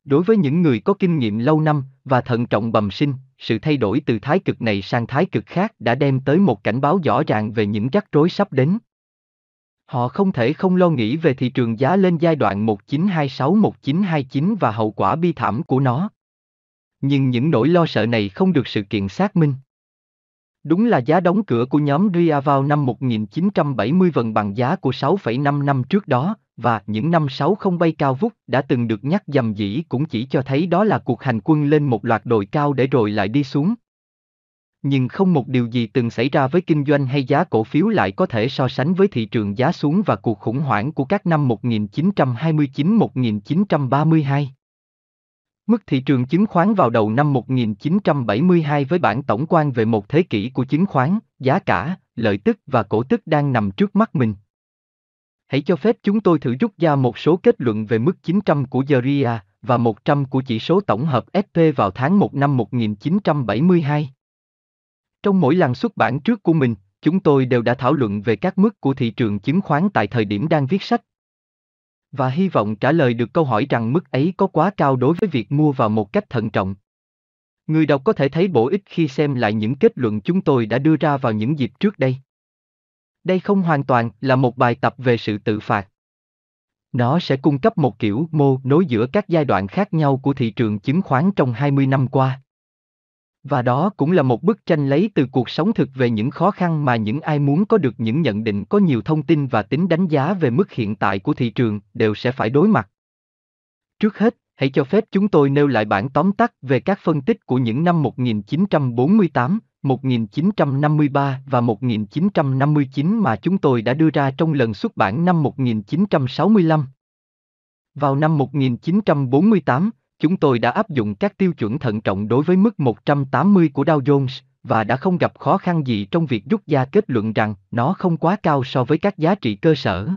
Đối với những người có kinh nghiệm lâu năm và thận trọng bẩm sinh, sự thay đổi từ thái cực này sang thái cực khác đã đem tới một cảnh báo rõ ràng về những rắc rối sắp đến. Họ không thể không lo nghĩ về thị trường giá lên giai đoạn 1926-1929 và hậu quả bi thảm của nó. Nhưng những nỗi lo sợ này không được sự kiện xác minh. Đúng là giá đóng cửa của nhóm RIA vào năm 1970 vần bằng giá của 6,5 năm trước đó, và những năm 60 bay cao vút đã từng được nhắc dầm dĩ cũng chỉ cho thấy đó là cuộc hành quân lên một loạt đồi cao để rồi lại đi xuống. Nhưng không một điều gì từng xảy ra với kinh doanh hay giá cổ phiếu lại có thể so sánh với thị trường giá xuống và cuộc khủng hoảng của các năm 1929-1932. Mức thị trường chứng khoán vào đầu năm 1972 với bản tổng quan về một thế kỷ của chứng khoán, giá cả, lợi tức và cổ tức đang nằm trước mắt mình. Hãy cho phép chúng tôi thử rút ra một số kết luận về mức 900 của Zaria và 100 của chỉ số tổng hợp SP vào tháng 1 năm 1972. Trong mỗi lần xuất bản trước của mình, chúng tôi đều đã thảo luận về các mức của thị trường chứng khoán tại thời điểm đang viết sách và hy vọng trả lời được câu hỏi rằng mức ấy có quá cao đối với việc mua vào một cách thận trọng. Người đọc có thể thấy bổ ích khi xem lại những kết luận chúng tôi đã đưa ra vào những dịp trước đây. Đây không hoàn toàn là một bài tập về sự tự phạt. Nó sẽ cung cấp một kiểu mô nối giữa các giai đoạn khác nhau của thị trường chứng khoán trong 20 năm qua. Và đó cũng là một bức tranh lấy từ cuộc sống thực về những khó khăn mà những ai muốn có được những nhận định có nhiều thông tin và tính đánh giá về mức hiện tại của thị trường đều sẽ phải đối mặt. Trước hết, hãy cho phép chúng tôi nêu lại bản tóm tắt về các phân tích của những năm 1948, 1953 và 1959 mà chúng tôi đã đưa ra trong lần xuất bản năm 1965. Vào năm 1948, chúng tôi đã áp dụng các tiêu chuẩn thận trọng đối với mức 180 của Dow Jones, và đã không gặp khó khăn gì trong việc rút ra kết luận rằng nó không quá cao so với các giá trị cơ sở.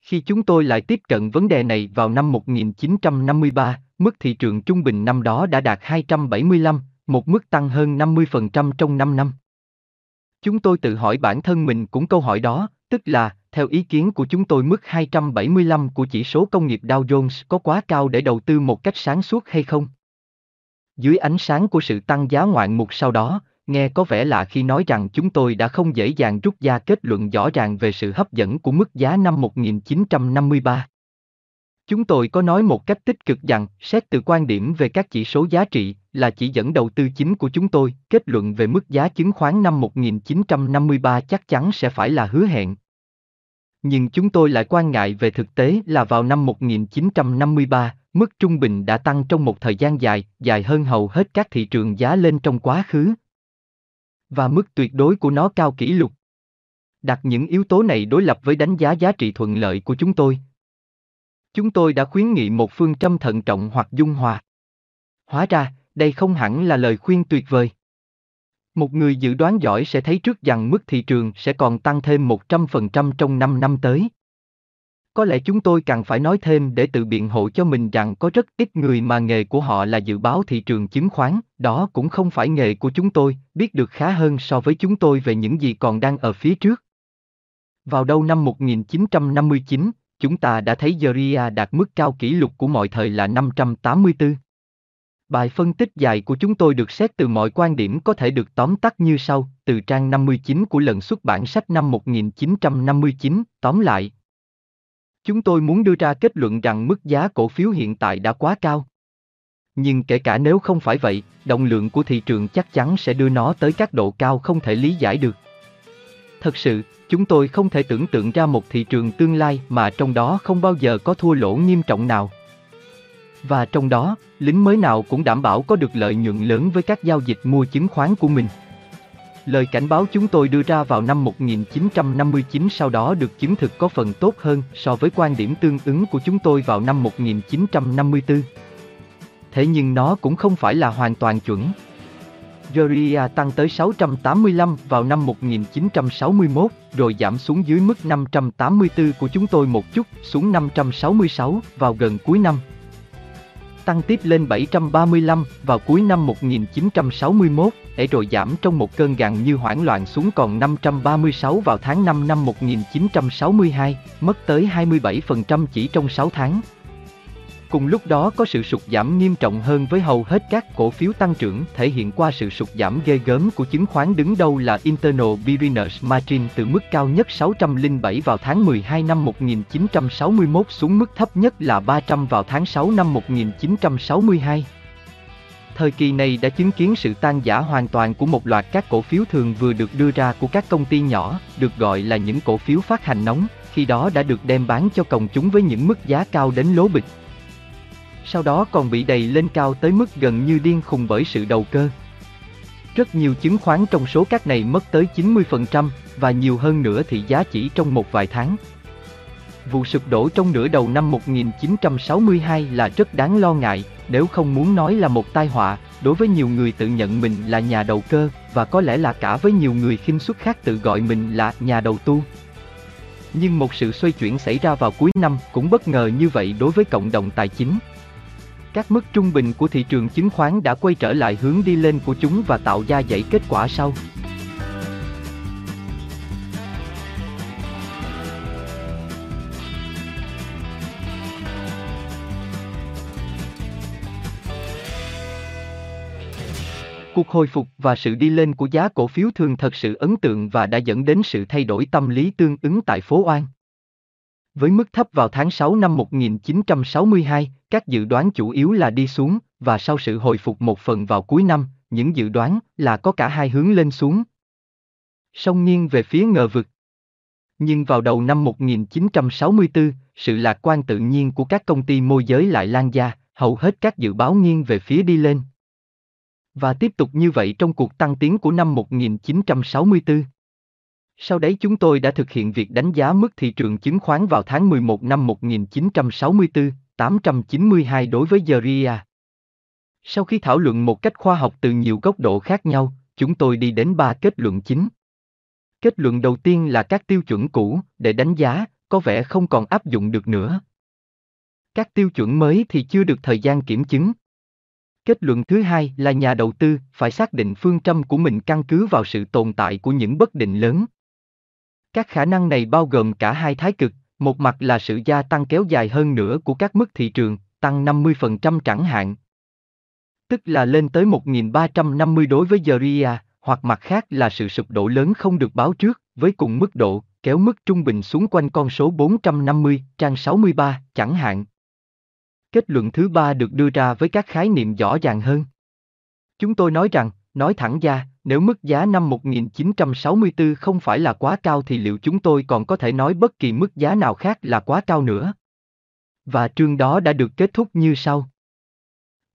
Khi chúng tôi lại tiếp cận vấn đề này vào năm 1953, mức thị trường trung bình năm đó đã đạt 275, một mức tăng hơn 50% trong 5 năm. Chúng tôi tự hỏi bản thân mình cũng câu hỏi đó, tức là, theo ý kiến của chúng tôi mức 275 của chỉ số công nghiệp Dow Jones có quá cao để đầu tư một cách sáng suốt hay không? Dưới ánh sáng của sự tăng giá ngoạn mục sau đó, nghe có vẻ lạ khi nói rằng chúng tôi đã không dễ dàng rút ra kết luận rõ ràng về sự hấp dẫn của mức giá năm 1953. Chúng tôi có nói một cách tích cực rằng, xét từ quan điểm về các chỉ số giá trị, là chỉ dẫn đầu tư chính của chúng tôi, kết luận về mức giá chứng khoán năm 1953 chắc chắn sẽ phải là hứa hẹn. Nhưng chúng tôi lại quan ngại về thực tế là vào năm 1953, mức trung bình đã tăng trong một thời gian dài, dài hơn hầu hết các thị trường giá lên trong quá khứ. Và mức tuyệt đối của nó cao kỷ lục. Đặt những yếu tố này đối lập với đánh giá giá trị thuận lợi của chúng tôi. Chúng tôi đã khuyến nghị một phương châm thận trọng hoặc dung hòa. Hóa ra, đây không hẳn là lời khuyên tuyệt vời. Một người dự đoán giỏi sẽ thấy trước rằng mức thị trường sẽ còn tăng thêm 100% trong 5 năm tới. Có lẽ chúng tôi cần phải nói thêm để tự biện hộ cho mình rằng có rất ít người mà nghề của họ là dự báo thị trường chứng khoán, đó cũng không phải nghề của chúng tôi, biết được khá hơn so với chúng tôi về những gì còn đang ở phía trước. Vào đầu năm 1959, chúng ta đã thấy Geria đạt mức cao kỷ lục của mọi thời là 584. Bài phân tích dài của chúng tôi được xét từ mọi quan điểm có thể được tóm tắt như sau, từ trang 59 của lần xuất bản sách năm 1959, tóm lại. Chúng tôi muốn đưa ra kết luận rằng mức giá cổ phiếu hiện tại đã quá cao. Nhưng kể cả nếu không phải vậy, động lượng của thị trường chắc chắn sẽ đưa nó tới các độ cao không thể lý giải được. Thật sự, chúng tôi không thể tưởng tượng ra một thị trường tương lai mà trong đó không bao giờ có thua lỗ nghiêm trọng nào. Và trong đó, lính mới nào cũng đảm bảo có được lợi nhuận lớn với các giao dịch mua chứng khoán của mình. Lời cảnh báo chúng tôi đưa ra vào năm 1959 sau đó được chứng thực có phần tốt hơn so với quan điểm tương ứng của chúng tôi vào năm 1954. Thế nhưng nó cũng không phải là hoàn toàn chuẩn. Georgia tăng tới 685 vào năm 1961, rồi giảm xuống dưới mức 584 của chúng tôi một chút, xuống 566 vào gần cuối năm tăng tiếp lên 735 vào cuối năm 1961, để rồi giảm trong một cơn gạn như hoảng loạn xuống còn 536 vào tháng 5 năm 1962, mất tới 27% chỉ trong 6 tháng. Cùng lúc đó có sự sụt giảm nghiêm trọng hơn với hầu hết các cổ phiếu tăng trưởng thể hiện qua sự sụt giảm ghê gớm của chứng khoán đứng đầu là Internal Business Margin từ mức cao nhất 607 vào tháng 12 năm 1961 xuống mức thấp nhất là 300 vào tháng 6 năm 1962. Thời kỳ này đã chứng kiến sự tan giả hoàn toàn của một loạt các cổ phiếu thường vừa được đưa ra của các công ty nhỏ, được gọi là những cổ phiếu phát hành nóng, khi đó đã được đem bán cho công chúng với những mức giá cao đến lố bịch sau đó còn bị đầy lên cao tới mức gần như điên khùng bởi sự đầu cơ. Rất nhiều chứng khoán trong số các này mất tới 90% và nhiều hơn nữa thì giá chỉ trong một vài tháng. Vụ sụp đổ trong nửa đầu năm 1962 là rất đáng lo ngại, nếu không muốn nói là một tai họa, đối với nhiều người tự nhận mình là nhà đầu cơ, và có lẽ là cả với nhiều người khinh suất khác tự gọi mình là nhà đầu tu. Nhưng một sự xoay chuyển xảy ra vào cuối năm cũng bất ngờ như vậy đối với cộng đồng tài chính. Các mức trung bình của thị trường chứng khoán đã quay trở lại hướng đi lên của chúng và tạo ra dãy kết quả sau. Cuộc hồi phục và sự đi lên của giá cổ phiếu thường thật sự ấn tượng và đã dẫn đến sự thay đổi tâm lý tương ứng tại phố Oan. Với mức thấp vào tháng 6 năm 1962, các dự đoán chủ yếu là đi xuống, và sau sự hồi phục một phần vào cuối năm, những dự đoán là có cả hai hướng lên xuống. Song nghiêng về phía ngờ vực. Nhưng vào đầu năm 1964, sự lạc quan tự nhiên của các công ty môi giới lại lan ra, hầu hết các dự báo nghiêng về phía đi lên. Và tiếp tục như vậy trong cuộc tăng tiến của năm 1964. Sau đấy chúng tôi đã thực hiện việc đánh giá mức thị trường chứng khoán vào tháng 11 năm 1964, 892 đối với Zaria. Sau khi thảo luận một cách khoa học từ nhiều góc độ khác nhau, chúng tôi đi đến ba kết luận chính. Kết luận đầu tiên là các tiêu chuẩn cũ, để đánh giá, có vẻ không còn áp dụng được nữa. Các tiêu chuẩn mới thì chưa được thời gian kiểm chứng. Kết luận thứ hai là nhà đầu tư phải xác định phương châm của mình căn cứ vào sự tồn tại của những bất định lớn. Các khả năng này bao gồm cả hai thái cực, một mặt là sự gia tăng kéo dài hơn nữa của các mức thị trường, tăng 50% chẳng hạn. Tức là lên tới 1.350 đối với Geria, hoặc mặt khác là sự sụp đổ lớn không được báo trước, với cùng mức độ, kéo mức trung bình xuống quanh con số 450, trang 63, chẳng hạn. Kết luận thứ ba được đưa ra với các khái niệm rõ ràng hơn. Chúng tôi nói rằng, nói thẳng ra, nếu mức giá năm 1964 không phải là quá cao thì liệu chúng tôi còn có thể nói bất kỳ mức giá nào khác là quá cao nữa? Và chương đó đã được kết thúc như sau.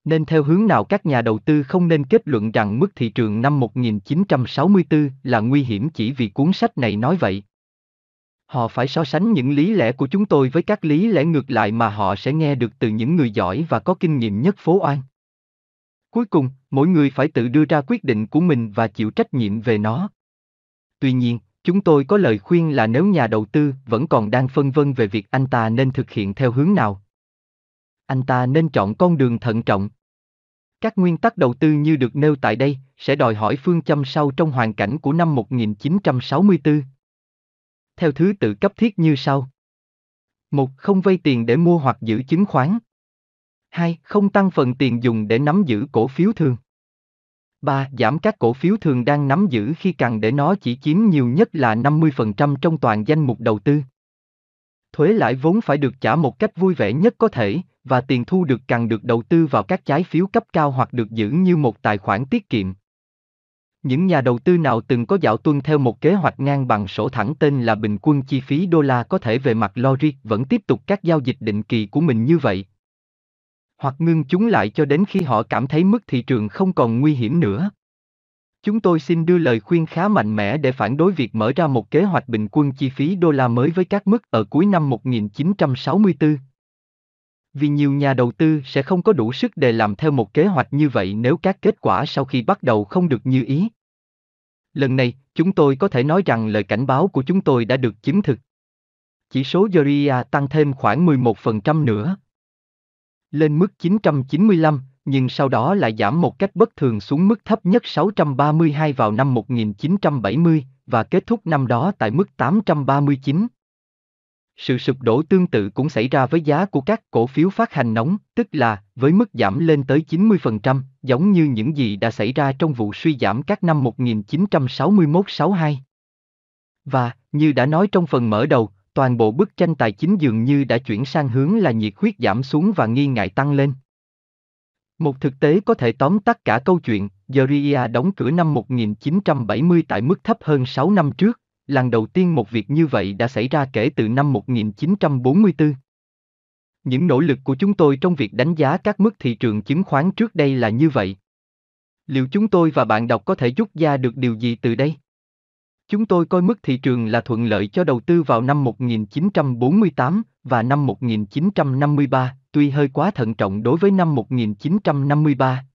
Nên theo hướng nào các nhà đầu tư không nên kết luận rằng mức thị trường năm 1964 là nguy hiểm chỉ vì cuốn sách này nói vậy. Họ phải so sánh những lý lẽ của chúng tôi với các lý lẽ ngược lại mà họ sẽ nghe được từ những người giỏi và có kinh nghiệm nhất phố oan. Cuối cùng, mỗi người phải tự đưa ra quyết định của mình và chịu trách nhiệm về nó. Tuy nhiên, chúng tôi có lời khuyên là nếu nhà đầu tư vẫn còn đang phân vân về việc anh ta nên thực hiện theo hướng nào, anh ta nên chọn con đường thận trọng. Các nguyên tắc đầu tư như được nêu tại đây sẽ đòi hỏi phương châm sau trong hoàn cảnh của năm 1964. Theo thứ tự cấp thiết như sau. 1. Không vay tiền để mua hoặc giữ chứng khoán. 2. Không tăng phần tiền dùng để nắm giữ cổ phiếu thường. 3. Giảm các cổ phiếu thường đang nắm giữ khi cần để nó chỉ chiếm nhiều nhất là 50% trong toàn danh mục đầu tư. Thuế lãi vốn phải được trả một cách vui vẻ nhất có thể, và tiền thu được cần được đầu tư vào các trái phiếu cấp cao hoặc được giữ như một tài khoản tiết kiệm. Những nhà đầu tư nào từng có dạo tuân theo một kế hoạch ngang bằng sổ thẳng tên là bình quân chi phí đô la có thể về mặt logic vẫn tiếp tục các giao dịch định kỳ của mình như vậy. Hoặc ngưng chúng lại cho đến khi họ cảm thấy mức thị trường không còn nguy hiểm nữa. Chúng tôi xin đưa lời khuyên khá mạnh mẽ để phản đối việc mở ra một kế hoạch bình quân chi phí đô la mới với các mức ở cuối năm 1964. Vì nhiều nhà đầu tư sẽ không có đủ sức để làm theo một kế hoạch như vậy nếu các kết quả sau khi bắt đầu không được như ý. Lần này, chúng tôi có thể nói rằng lời cảnh báo của chúng tôi đã được chứng thực. Chỉ số Geria tăng thêm khoảng 11% nữa. Lên mức 995, nhưng sau đó lại giảm một cách bất thường xuống mức thấp nhất 632 vào năm 1970 và kết thúc năm đó tại mức 839. Sự sụp đổ tương tự cũng xảy ra với giá của các cổ phiếu phát hành nóng, tức là với mức giảm lên tới 90%, giống như những gì đã xảy ra trong vụ suy giảm các năm 1961-62. Và, như đã nói trong phần mở đầu, toàn bộ bức tranh tài chính dường như đã chuyển sang hướng là nhiệt huyết giảm xuống và nghi ngại tăng lên. Một thực tế có thể tóm tắt cả câu chuyện, Geria đóng cửa năm 1970 tại mức thấp hơn 6 năm trước, lần đầu tiên một việc như vậy đã xảy ra kể từ năm 1944. Những nỗ lực của chúng tôi trong việc đánh giá các mức thị trường chứng khoán trước đây là như vậy. Liệu chúng tôi và bạn đọc có thể rút ra được điều gì từ đây? Chúng tôi coi mức thị trường là thuận lợi cho đầu tư vào năm 1948 và năm 1953, tuy hơi quá thận trọng đối với năm 1953.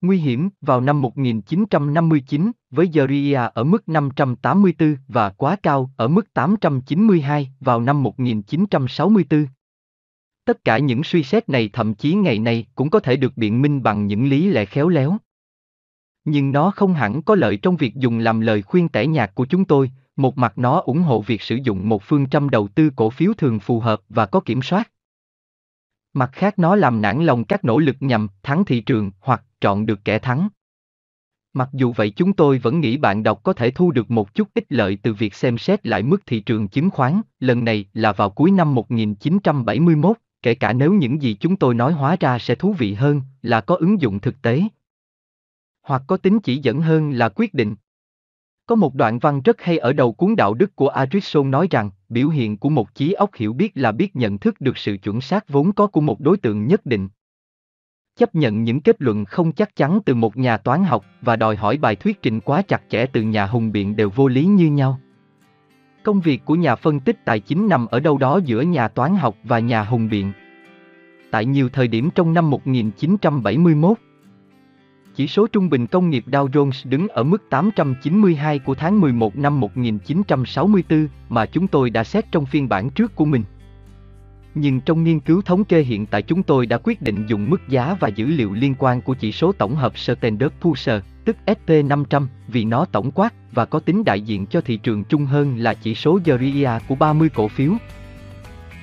Nguy hiểm vào năm 1959 với Geria ở mức 584 và quá cao ở mức 892 vào năm 1964. Tất cả những suy xét này thậm chí ngày nay cũng có thể được biện minh bằng những lý lẽ khéo léo. Nhưng nó không hẳn có lợi trong việc dùng làm lời khuyên tẻ nhạt của chúng tôi, một mặt nó ủng hộ việc sử dụng một phương châm đầu tư cổ phiếu thường phù hợp và có kiểm soát. Mặt khác nó làm nản lòng các nỗ lực nhằm thắng thị trường hoặc chọn được kẻ thắng. Mặc dù vậy chúng tôi vẫn nghĩ bạn đọc có thể thu được một chút ích lợi từ việc xem xét lại mức thị trường chứng khoán, lần này là vào cuối năm 1971, kể cả nếu những gì chúng tôi nói hóa ra sẽ thú vị hơn, là có ứng dụng thực tế. Hoặc có tính chỉ dẫn hơn là quyết định. Có một đoạn văn rất hay ở đầu cuốn đạo đức của Aristotle nói rằng, biểu hiện của một trí óc hiểu biết là biết nhận thức được sự chuẩn xác vốn có của một đối tượng nhất định. Chấp nhận những kết luận không chắc chắn từ một nhà toán học và đòi hỏi bài thuyết trình quá chặt chẽ từ nhà hùng biện đều vô lý như nhau. Công việc của nhà phân tích tài chính nằm ở đâu đó giữa nhà toán học và nhà hùng biện. tại nhiều thời điểm trong năm 1971. Chỉ số trung bình công nghiệp Dow Jones đứng ở mức 892 của tháng 11 năm 1964 mà chúng tôi đã xét trong phiên bản trước của mình. Nhưng trong nghiên cứu thống kê hiện tại chúng tôi đã quyết định dùng mức giá và dữ liệu liên quan của chỉ số tổng hợp Standard Poor's, tức SP500, vì nó tổng quát và có tính đại diện cho thị trường chung hơn là chỉ số Geria của 30 cổ phiếu.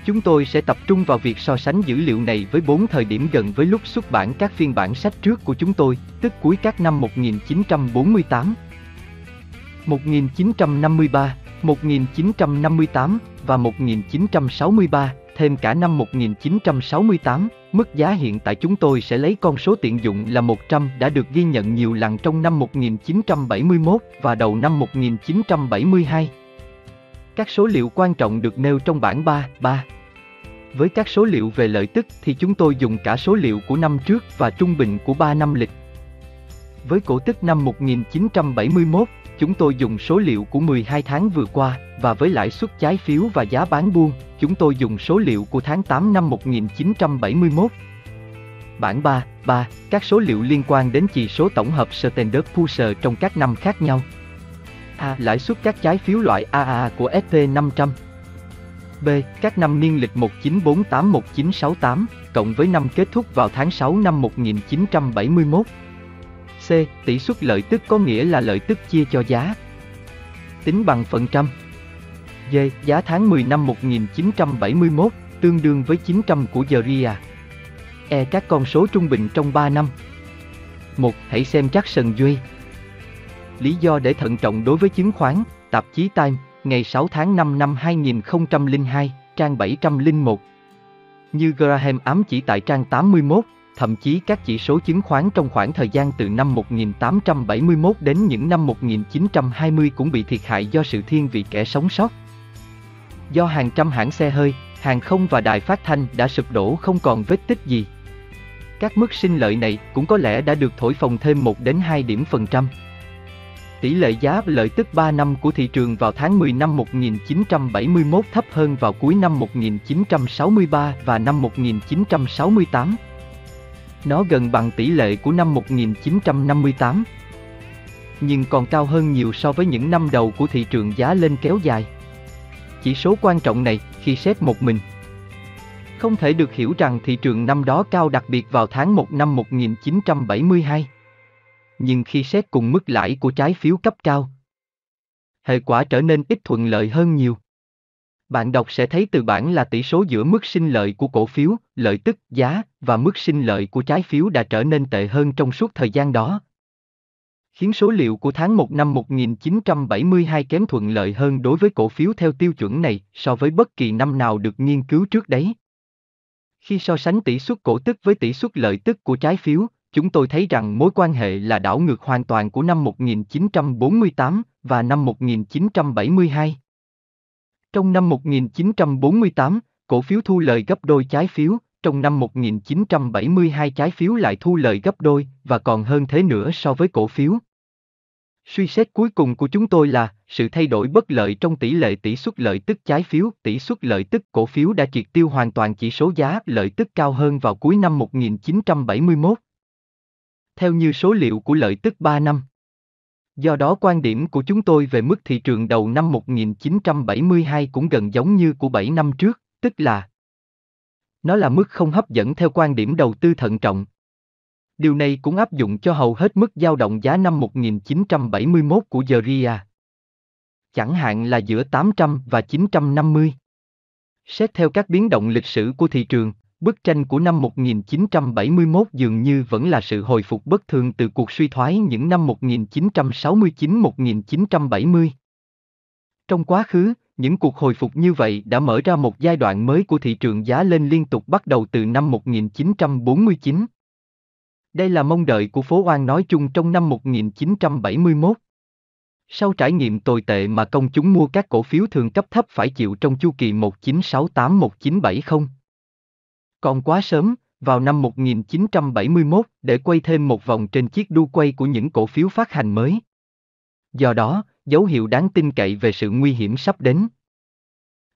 Chúng tôi sẽ tập trung vào việc so sánh dữ liệu này với bốn thời điểm gần với lúc xuất bản các phiên bản sách trước của chúng tôi, tức cuối các năm 1948, 1953, 1958 và 1963 thêm cả năm 1968, mức giá hiện tại chúng tôi sẽ lấy con số tiện dụng là 100 đã được ghi nhận nhiều lần trong năm 1971 và đầu năm 1972. Các số liệu quan trọng được nêu trong bảng 3, 3. Với các số liệu về lợi tức thì chúng tôi dùng cả số liệu của năm trước và trung bình của 3 năm lịch. Với cổ tức năm 1971, chúng tôi dùng số liệu của 12 tháng vừa qua, và với lãi suất trái phiếu và giá bán buôn, chúng tôi dùng số liệu của tháng 8 năm 1971. Bản 3, 3, các số liệu liên quan đến chỉ số tổng hợp Standard Poor's trong các năm khác nhau. A. Lãi suất các trái phiếu loại AA của SP500. B. Các năm niên lịch 1948-1968, cộng với năm kết thúc vào tháng 6 năm 1971. C. Tỷ suất lợi tức có nghĩa là lợi tức chia cho giá. Tính bằng phần trăm. D. Giá tháng 10 năm 1971, tương đương với 900 của Geria. E. Các con số trung bình trong 3 năm. 1. Hãy xem chắc sần duy. Lý do để thận trọng đối với chứng khoán, tạp chí Time, ngày 6 tháng 5 năm 2002, trang 701. Như Graham ám chỉ tại trang 81, thậm chí các chỉ số chứng khoán trong khoảng thời gian từ năm 1871 đến những năm 1920 cũng bị thiệt hại do sự thiên vị kẻ sống sót. Do hàng trăm hãng xe hơi, hàng không và đài phát thanh đã sụp đổ không còn vết tích gì. Các mức sinh lợi này cũng có lẽ đã được thổi phồng thêm 1 đến 2 điểm phần trăm. Tỷ lệ giá lợi tức 3 năm của thị trường vào tháng 10 năm 1971 thấp hơn vào cuối năm 1963 và năm 1968. Nó gần bằng tỷ lệ của năm 1958. Nhưng còn cao hơn nhiều so với những năm đầu của thị trường giá lên kéo dài. Chỉ số quan trọng này, khi xét một mình, không thể được hiểu rằng thị trường năm đó cao đặc biệt vào tháng 1 năm 1972. Nhưng khi xét cùng mức lãi của trái phiếu cấp cao, hệ quả trở nên ít thuận lợi hơn nhiều. Bạn đọc sẽ thấy từ bảng là tỷ số giữa mức sinh lợi của cổ phiếu, lợi tức, giá và mức sinh lợi của trái phiếu đã trở nên tệ hơn trong suốt thời gian đó. Khiến số liệu của tháng 1 năm 1972 kém thuận lợi hơn đối với cổ phiếu theo tiêu chuẩn này so với bất kỳ năm nào được nghiên cứu trước đấy. Khi so sánh tỷ suất cổ tức với tỷ suất lợi tức của trái phiếu, chúng tôi thấy rằng mối quan hệ là đảo ngược hoàn toàn của năm 1948 và năm 1972. Trong năm 1948, cổ phiếu thu lời gấp đôi trái phiếu, trong năm 1972 trái phiếu lại thu lời gấp đôi và còn hơn thế nữa so với cổ phiếu. Suy xét cuối cùng của chúng tôi là sự thay đổi bất lợi trong tỷ lệ tỷ suất lợi tức trái phiếu, tỷ suất lợi tức cổ phiếu đã triệt tiêu hoàn toàn chỉ số giá lợi tức cao hơn vào cuối năm 1971. Theo như số liệu của lợi tức 3 năm. Do đó quan điểm của chúng tôi về mức thị trường đầu năm 1972 cũng gần giống như của 7 năm trước, tức là nó là mức không hấp dẫn theo quan điểm đầu tư thận trọng. Điều này cũng áp dụng cho hầu hết mức dao động giá năm 1971 của Geria. Chẳng hạn là giữa 800 và 950. Xét theo các biến động lịch sử của thị trường, bức tranh của năm 1971 dường như vẫn là sự hồi phục bất thường từ cuộc suy thoái những năm 1969-1970. Trong quá khứ, những cuộc hồi phục như vậy đã mở ra một giai đoạn mới của thị trường giá lên liên tục bắt đầu từ năm 1949. Đây là mong đợi của phố Oan nói chung trong năm 1971. Sau trải nghiệm tồi tệ mà công chúng mua các cổ phiếu thường cấp thấp phải chịu trong chu kỳ 1968-1970. Còn quá sớm, vào năm 1971 để quay thêm một vòng trên chiếc đu quay của những cổ phiếu phát hành mới. Do đó, dấu hiệu đáng tin cậy về sự nguy hiểm sắp đến.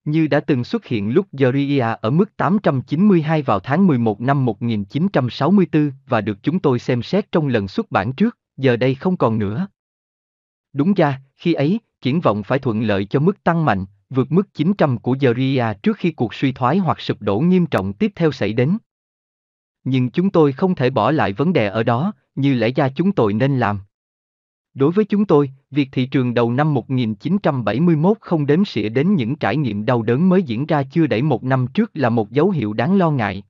như đã từng xuất hiện lúc Georgia ở mức 892 vào tháng 11 năm 1964 và được chúng tôi xem xét trong lần xuất bản trước, giờ đây không còn nữa. Đúng ra, khi ấy, triển vọng phải thuận lợi cho mức tăng mạnh, vượt mức 900 của Zaria trước khi cuộc suy thoái hoặc sụp đổ nghiêm trọng tiếp theo xảy đến. Nhưng chúng tôi không thể bỏ lại vấn đề ở đó, như lẽ ra chúng tôi nên làm. Đối với chúng tôi, việc thị trường đầu năm 1971 không đếm xỉa đến những trải nghiệm đau đớn mới diễn ra chưa đầy một năm trước là một dấu hiệu đáng lo ngại.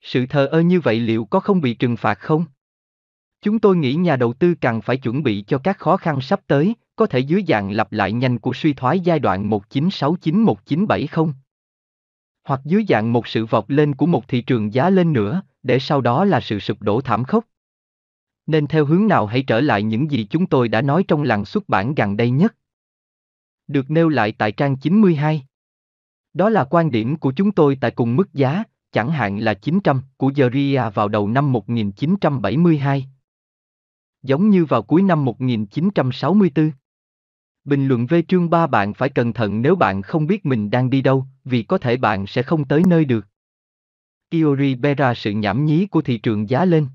Sự thờ ơ như vậy liệu có không bị trừng phạt không? Chúng tôi nghĩ nhà đầu tư cần phải chuẩn bị cho các khó khăn sắp tới, có thể dưới dạng lặp lại nhanh của suy thoái giai đoạn 1969-1970. Hoặc dưới dạng một sự vọt lên của một thị trường giá lên nữa, để sau đó là sự sụp đổ thảm khốc. Nên theo hướng nào hãy trở lại những gì chúng tôi đã nói trong lần xuất bản gần đây nhất. Được nêu lại tại trang 92. Đó là quan điểm của chúng tôi tại cùng mức giá, chẳng hạn là 900 của Geria vào đầu năm 1972. Giống như vào cuối năm 1964. Bình luận về chương 3 bạn phải cẩn thận nếu bạn không biết mình đang đi đâu, vì có thể bạn sẽ không tới nơi được. Iori Bera sự nhảm nhí của thị trường giá lên.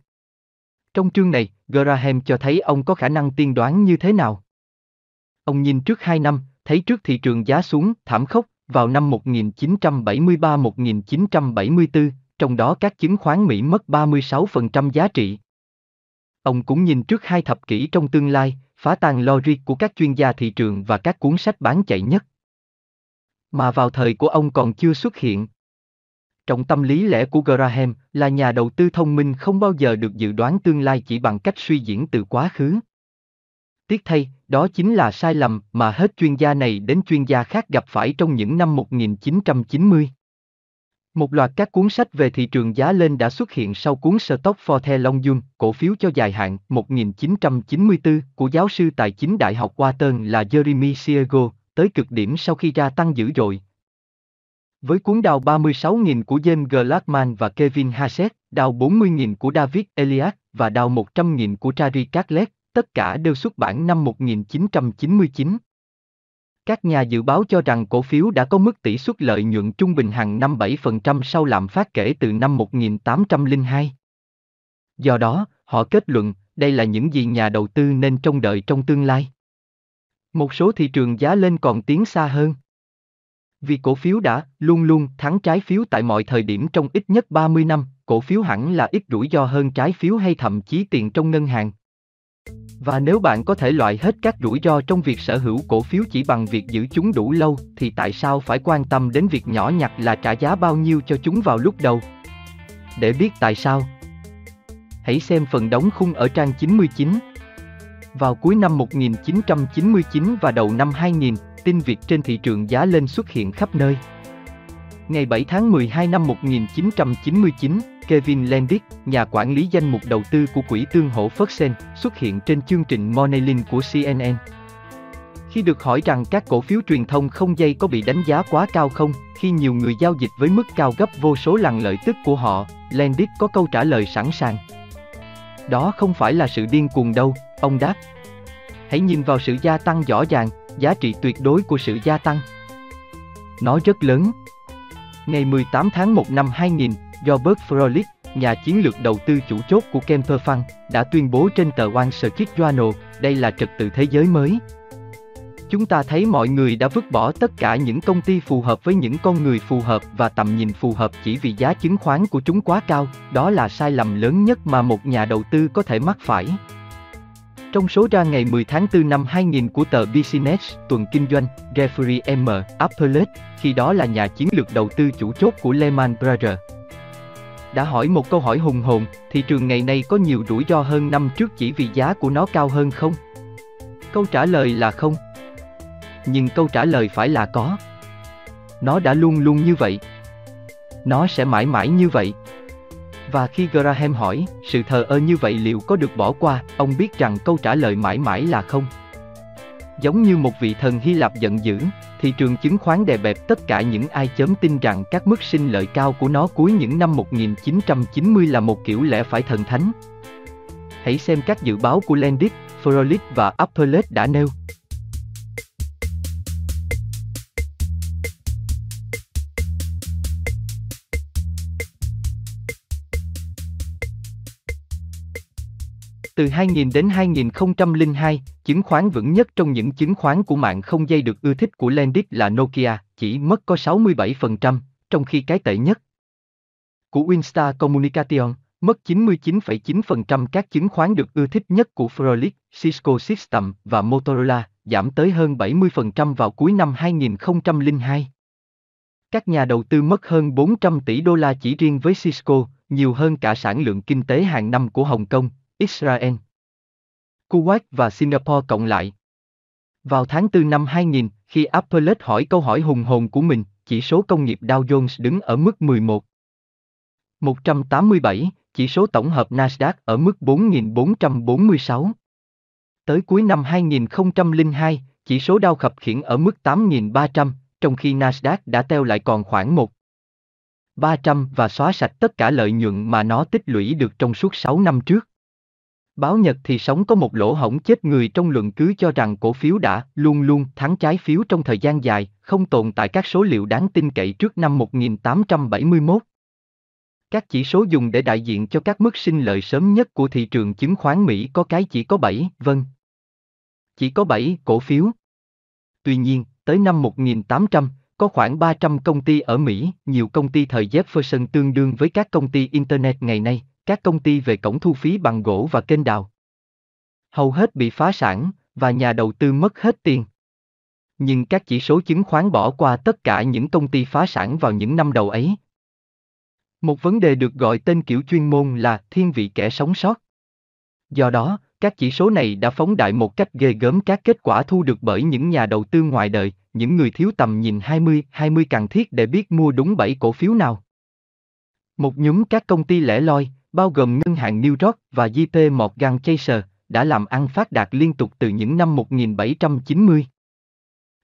Trong chương này, Graham cho thấy ông có khả năng tiên đoán như thế nào. Ông nhìn trước 2 năm, thấy trước thị trường giá xuống thảm khốc vào năm 1973-1974, trong đó các chứng khoán Mỹ mất 36% giá trị. Ông cũng nhìn trước hai thập kỷ trong tương lai, phá tan logic của các chuyên gia thị trường và các cuốn sách bán chạy nhất. Mà vào thời của ông còn chưa xuất hiện. Trong tâm lý lẽ của Graham là nhà đầu tư thông minh không bao giờ được dự đoán tương lai chỉ bằng cách suy diễn từ quá khứ. Tiếc thay, đó chính là sai lầm mà hết chuyên gia này đến chuyên gia khác gặp phải trong những năm 1990. Một loạt các cuốn sách về thị trường giá lên đã xuất hiện sau cuốn Stock for the Long Run, cổ phiếu cho dài hạn 1994 của giáo sư tài chính Đại học Wharton là Jeremy Siegel, tới cực điểm sau khi ra tăng dữ dội. Với cuốn đào 36.000 của James Glassman và Kevin Hassett, đào 40.000 của David Elias và đào 100.000 của Trari Catlett, tất cả đều xuất bản năm 1999. Các nhà dự báo cho rằng cổ phiếu đã có mức tỷ suất lợi nhuận trung bình hàng năm 7% sau lạm phát kể từ năm 1802. Do đó, họ kết luận, đây là những gì nhà đầu tư nên trông đợi trong tương lai. Một số thị trường giá lên còn tiến xa hơn. Vì cổ phiếu đã luôn luôn thắng trái phiếu tại mọi thời điểm trong ít nhất 30 năm, cổ phiếu hẳn là ít rủi ro hơn trái phiếu hay thậm chí tiền trong ngân hàng. Và nếu bạn có thể loại hết các rủi ro trong việc sở hữu cổ phiếu chỉ bằng việc giữ chúng đủ lâu, thì tại sao phải quan tâm đến việc nhỏ nhặt là trả giá bao nhiêu cho chúng vào lúc đầu? Để biết tại sao, hãy xem phần đóng khung ở trang 99. Vào cuối năm 1999 và đầu năm 2000, tin việc trên thị trường giá lên xuất hiện khắp nơi. Ngày 7 tháng 12 năm 1999, Kevin Landis, nhà quản lý danh mục đầu tư của quỹ tương hỗ Ferguson, xuất hiện trên chương trình Morning của CNN. Khi được hỏi rằng các cổ phiếu truyền thông không dây có bị đánh giá quá cao không, khi nhiều người giao dịch với mức cao gấp vô số lần lợi tức của họ, Landis có câu trả lời sẵn sàng. Đó không phải là sự điên cuồng đâu, ông đáp. Hãy nhìn vào sự gia tăng rõ ràng, giá trị tuyệt đối của sự gia tăng. Nó rất lớn. Ngày 18 tháng 1 năm 2000, Robert Froelich, nhà chiến lược đầu tư chủ chốt của Kemper Fund, đã tuyên bố trên tờ Wall Street Journal, đây là trật tự thế giới mới. Chúng ta thấy mọi người đã vứt bỏ tất cả những công ty phù hợp với những con người phù hợp và tầm nhìn phù hợp chỉ vì giá chứng khoán của chúng quá cao, đó là sai lầm lớn nhất mà một nhà đầu tư có thể mắc phải. Trong số ra ngày 10 tháng 4 năm 2000 của tờ Business, tuần kinh doanh, Jeffrey M. Applet, khi đó là nhà chiến lược đầu tư chủ chốt của Lehman Brothers, đã hỏi một câu hỏi hùng hồn, thị trường ngày nay có nhiều rủi ro hơn năm trước chỉ vì giá của nó cao hơn không? Câu trả lời là không. Nhưng câu trả lời phải là có. Nó đã luôn luôn như vậy. Nó sẽ mãi mãi như vậy. Và khi Graham hỏi, sự thờ ơ như vậy liệu có được bỏ qua, ông biết rằng câu trả lời mãi mãi là không. Giống như một vị thần Hy Lạp giận dữ, thị trường chứng khoán đè bẹp tất cả những ai chớm tin rằng các mức sinh lợi cao của nó cuối những năm 1990 là một kiểu lẽ phải thần thánh. Hãy xem các dự báo của Landis, Froelich và Applet đã nêu. Từ 2000 đến 2002, chứng khoán vững nhất trong những chứng khoán của mạng không dây được ưa thích của Lendit là Nokia, chỉ mất có 67%, trong khi cái tệ nhất của Winstar Communication mất 99,9% các chứng khoán được ưa thích nhất của Frolic, Cisco System và Motorola, giảm tới hơn 70% vào cuối năm 2002. Các nhà đầu tư mất hơn 400 tỷ đô la chỉ riêng với Cisco, nhiều hơn cả sản lượng kinh tế hàng năm của Hồng Kông, Israel, Kuwait và Singapore cộng lại. Vào tháng 4 năm 2000, khi Apple hỏi câu hỏi hùng hồn của mình, chỉ số công nghiệp Dow Jones đứng ở mức 11. 187, chỉ số tổng hợp Nasdaq ở mức 4.446. Tới cuối năm 2002, chỉ số Dow khập khiển ở mức 8.300, trong khi Nasdaq đã teo lại còn khoảng 1. 300 và xóa sạch tất cả lợi nhuận mà nó tích lũy được trong suốt 6 năm trước. Báo Nhật thì sống có một lỗ hổng chết người trong luận cứ cho rằng cổ phiếu đã luôn luôn thắng trái phiếu trong thời gian dài, không tồn tại các số liệu đáng tin cậy trước năm 1871. Các chỉ số dùng để đại diện cho các mức sinh lợi sớm nhất của thị trường chứng khoán Mỹ có cái chỉ có 7, vâng. Chỉ có 7 cổ phiếu. Tuy nhiên, tới năm 1800, có khoảng 300 công ty ở Mỹ, nhiều công ty thời Jefferson tương đương với các công ty Internet ngày nay, các công ty về cổng thu phí bằng gỗ và kênh đào. Hầu hết bị phá sản, và nhà đầu tư mất hết tiền. Nhưng các chỉ số chứng khoán bỏ qua tất cả những công ty phá sản vào những năm đầu ấy. Một vấn đề được gọi tên kiểu chuyên môn là thiên vị kẻ sống sót. Do đó, các chỉ số này đã phóng đại một cách ghê gớm các kết quả thu được bởi những nhà đầu tư ngoài đời, những người thiếu tầm nhìn 20, 20 cần thiết để biết mua đúng 7 cổ phiếu nào. Một nhóm các công ty lẻ loi, bao gồm ngân hàng New York và JP Morgan Chase, đã làm ăn phát đạt liên tục từ những năm 1790.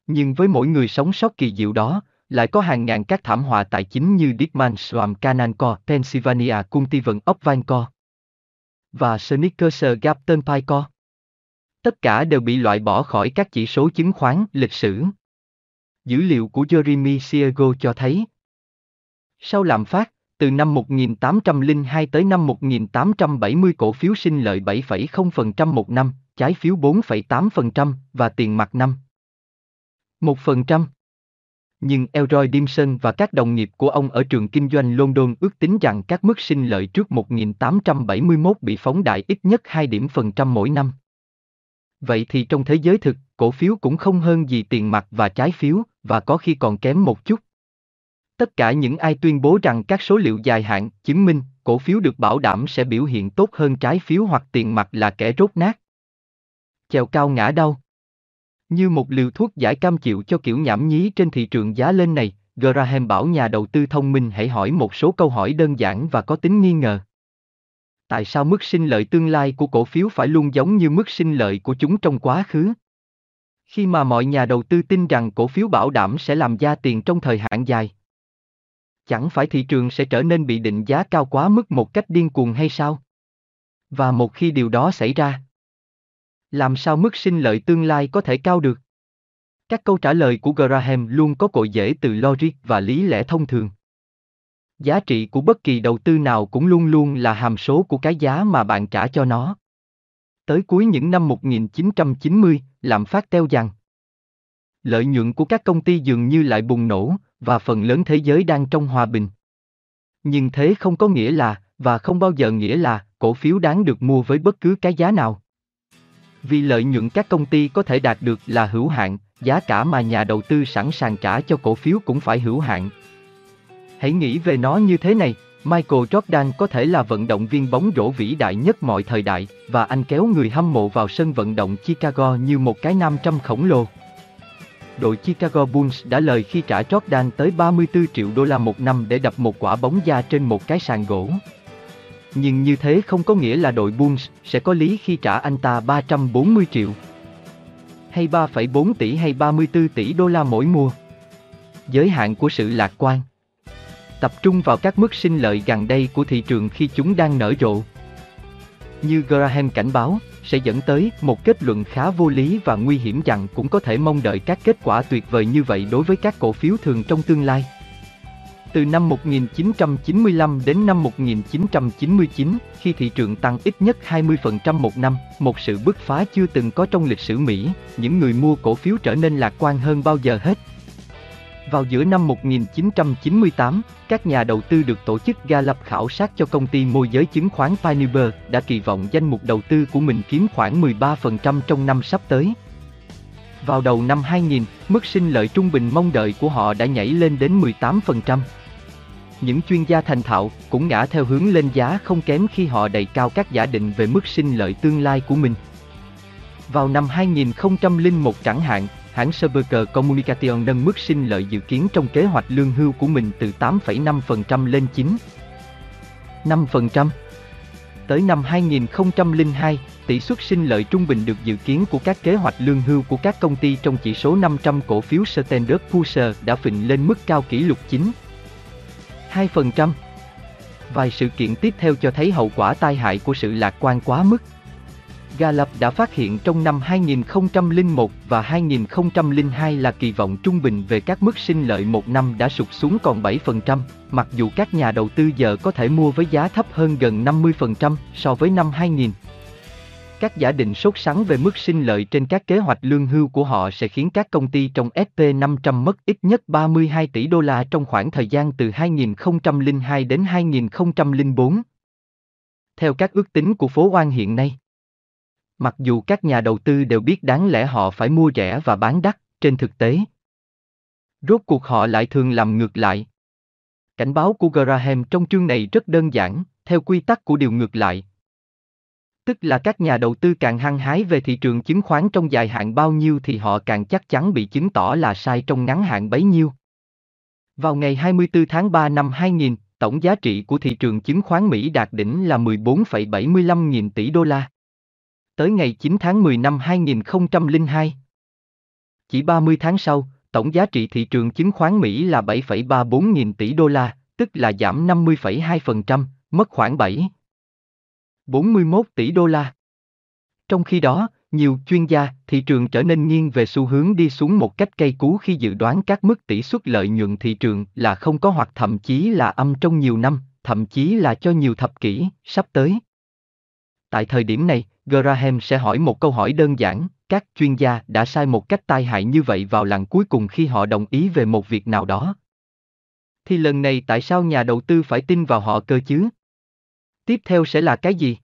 Nhưng với mỗi người sống sót kỳ diệu đó, lại có hàng ngàn các thảm họa tài chính như Dickman Swam Cananco, Pennsylvania Cultivan Co. và Snickers Gap Turnpike. Tất cả đều bị loại bỏ khỏi các chỉ số chứng khoán lịch sử. Dữ liệu của Jeremy Siego cho thấy, sau lạm phát, từ năm 1802 tới năm 1870 cổ phiếu sinh lợi 7,0% một năm, trái phiếu 4,8% và tiền mặt năm 1%. Nhưng Elroy Dimson và các đồng nghiệp của ông ở trường kinh doanh London ước tính rằng các mức sinh lợi trước 1871 bị phóng đại ít nhất 2 điểm phần trăm mỗi năm. Vậy thì trong thế giới thực, cổ phiếu cũng không hơn gì tiền mặt và trái phiếu, và có khi còn kém một chút. Tất cả những ai tuyên bố rằng các số liệu dài hạn chứng minh cổ phiếu được bảo đảm sẽ biểu hiện tốt hơn trái phiếu hoặc tiền mặt là kẻ rốt nát. Chèo cao ngã đau. Như một liều thuốc giải cam chịu cho kiểu nhảm nhí trên thị trường giá lên này, Graham bảo nhà đầu tư thông minh hãy hỏi một số câu hỏi đơn giản và có tính nghi ngờ. Tại sao mức sinh lợi tương lai của cổ phiếu phải luôn giống như mức sinh lợi của chúng trong quá khứ? Khi mà mọi nhà đầu tư tin rằng cổ phiếu bảo đảm sẽ làm ra tiền trong thời hạn dài. Chẳng phải thị trường sẽ trở nên bị định giá cao quá mức một cách điên cuồng hay sao? Và một khi điều đó xảy ra, làm sao mức sinh lợi tương lai có thể cao được? Các câu trả lời của Graham luôn có cội rễ từ logic và lý lẽ thông thường. Giá trị của bất kỳ đầu tư nào cũng luôn luôn là hàm số của cái giá mà bạn trả cho nó. Tới cuối những năm 1990, lạm phát teo dần. Lợi nhuận của các công ty dường như lại bùng nổ, và phần lớn thế giới đang trong hòa bình. Nhưng thế không có nghĩa là, và không bao giờ nghĩa là, cổ phiếu đáng được mua với bất cứ cái giá nào. Vì lợi nhuận các công ty có thể đạt được là hữu hạn, giá cả mà nhà đầu tư sẵn sàng trả cho cổ phiếu cũng phải hữu hạn. Hãy nghĩ về nó như thế này, Michael Jordan có thể là vận động viên bóng rổ vĩ đại nhất mọi thời đại, và anh kéo người hâm mộ vào sân vận động Chicago như một cái nam trăm khổng lồ. Đội Chicago Bulls đã lời khi trả Jordan tới 34 triệu đô la một năm để đập một quả bóng da trên một cái sàn gỗ. Nhưng như thế không có nghĩa là đội Bulls sẽ có lý khi trả anh ta 340 triệu. Hay 3,4 tỷ hay 34 tỷ đô la mỗi mùa. Giới hạn của sự lạc quan. Tập trung vào các mức sinh lợi gần đây của thị trường khi chúng đang nở rộ. Như Graham cảnh báo, sẽ dẫn tới một kết luận khá vô lý và nguy hiểm rằng cũng có thể mong đợi các kết quả tuyệt vời như vậy đối với các cổ phiếu thường trong tương lai. Từ năm 1995 đến năm 1999, khi thị trường tăng ít nhất 20% một năm, một sự bứt phá chưa từng có trong lịch sử Mỹ, những người mua cổ phiếu trở nên lạc quan hơn bao giờ hết. Vào giữa năm 1998, các nhà đầu tư được tổ chức Gallup khảo sát cho công ty môi giới chứng khoán Pioneer đã kỳ vọng danh mục đầu tư của mình kiếm khoảng 13% trong năm sắp tới. Vào đầu năm 2000, mức sinh lợi trung bình mong đợi của họ đã nhảy lên đến 18%. Những chuyên gia thành thạo cũng ngã theo hướng lên giá không kém khi họ đầy cao các giả định về mức sinh lợi tương lai của mình. Vào năm 2001 chẳng hạn, hãng Serberger Communication nâng mức sinh lợi dự kiến trong kế hoạch lương hưu của mình từ 8,5% lên 9,5%. Tới năm 2002, tỷ suất sinh lợi trung bình được dự kiến của các kế hoạch lương hưu của các công ty trong chỉ số 500 cổ phiếu Standard Poor's đã phình lên mức cao kỷ lục 2%. Vài sự kiện tiếp theo cho thấy hậu quả tai hại của sự lạc quan quá mức. Gallup đã phát hiện trong năm 2001 và 2002 là kỳ vọng trung bình về các mức sinh lợi một năm đã sụt xuống còn 7%, mặc dù các nhà đầu tư giờ có thể mua với giá thấp hơn gần 50% so với năm 2000. Các giả định sốt sắng về mức sinh lợi trên các kế hoạch lương hưu của họ sẽ khiến các công ty trong SP500 mất ít nhất 32 tỷ đô la trong khoảng thời gian từ 2002 đến 2004. Theo các ước tính của phố Oan hiện nay, Mặc dù các nhà đầu tư đều biết đáng lẽ họ phải mua rẻ và bán đắt, trên thực tế. Rốt cuộc họ lại thường làm ngược lại. Cảnh báo của Graham trong chương này rất đơn giản, theo quy tắc của điều ngược lại. Tức là các nhà đầu tư càng hăng hái về thị trường chứng khoán trong dài hạn bao nhiêu thì họ càng chắc chắn bị chứng tỏ là sai trong ngắn hạn bấy nhiêu. Vào ngày 24 tháng 3 năm 2000, tổng giá trị của thị trường chứng khoán Mỹ đạt đỉnh là 14,75 nghìn tỷ đô la tới ngày 9 tháng 10 năm 2002. Chỉ 30 tháng sau, tổng giá trị thị trường chứng khoán Mỹ là 7,34 nghìn tỷ đô la, tức là giảm 50,2%, mất khoảng 7 41 tỷ đô la. Trong khi đó, nhiều chuyên gia, thị trường trở nên nghiêng về xu hướng đi xuống một cách cây cú khi dự đoán các mức tỷ suất lợi nhuận thị trường là không có hoặc thậm chí là âm trong nhiều năm, thậm chí là cho nhiều thập kỷ, sắp tới. Tại thời điểm này, Graham sẽ hỏi một câu hỏi đơn giản, các chuyên gia đã sai một cách tai hại như vậy vào lần cuối cùng khi họ đồng ý về một việc nào đó. Thì lần này tại sao nhà đầu tư phải tin vào họ cơ chứ? Tiếp theo sẽ là cái gì?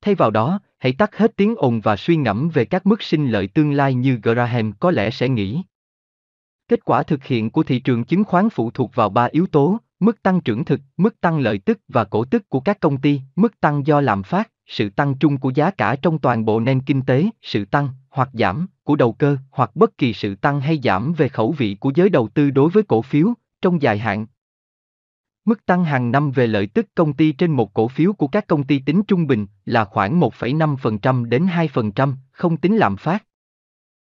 Thay vào đó, hãy tắt hết tiếng ồn và suy ngẫm về các mức sinh lợi tương lai như Graham có lẽ sẽ nghĩ. Kết quả thực hiện của thị trường chứng khoán phụ thuộc vào ba yếu tố, mức tăng trưởng thực, mức tăng lợi tức và cổ tức của các công ty, mức tăng do lạm phát, sự tăng chung của giá cả trong toàn bộ nền kinh tế, sự tăng hoặc giảm của đầu cơ hoặc bất kỳ sự tăng hay giảm về khẩu vị của giới đầu tư đối với cổ phiếu trong dài hạn. Mức tăng hàng năm về lợi tức công ty trên một cổ phiếu của các công ty tính trung bình là khoảng 1,5% đến 2%, không tính lạm phát.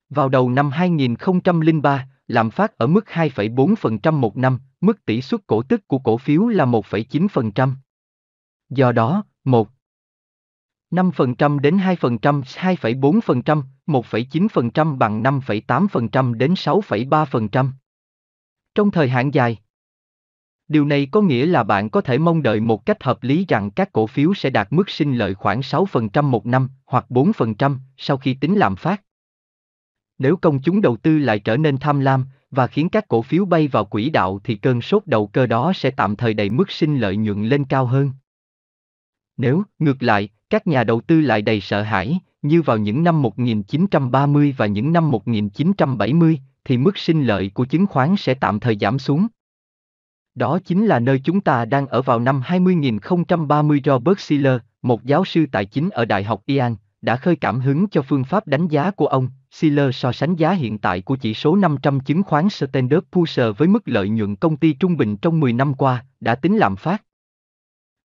Vào đầu năm 2003, lạm phát ở mức 2,4% một năm, mức tỷ suất cổ tức của cổ phiếu là 1,9%. Do đó, 1 5% đến 2%, 2,4%, 1,9% bằng 5,8% đến 6,3%. Trong thời hạn dài, Điều này có nghĩa là bạn có thể mong đợi một cách hợp lý rằng các cổ phiếu sẽ đạt mức sinh lợi khoảng 6% một năm hoặc 4% sau khi tính lạm phát. Nếu công chúng đầu tư lại trở nên tham lam và khiến các cổ phiếu bay vào quỹ đạo thì cơn sốt đầu cơ đó sẽ tạm thời đẩy mức sinh lợi nhuận lên cao hơn. Nếu, ngược lại, các nhà đầu tư lại đầy sợ hãi, như vào những năm 1930 và những năm 1970, thì mức sinh lợi của chứng khoán sẽ tạm thời giảm xuống. Đó chính là nơi chúng ta đang ở vào năm 2030 Robert Shiller, một giáo sư tài chính ở Đại học Ian, đã khơi cảm hứng cho phương pháp đánh giá của ông. Shiller so sánh giá hiện tại của chỉ số 500 chứng khoán Standard Poor's với mức lợi nhuận công ty trung bình trong 10 năm qua, đã tính lạm phát.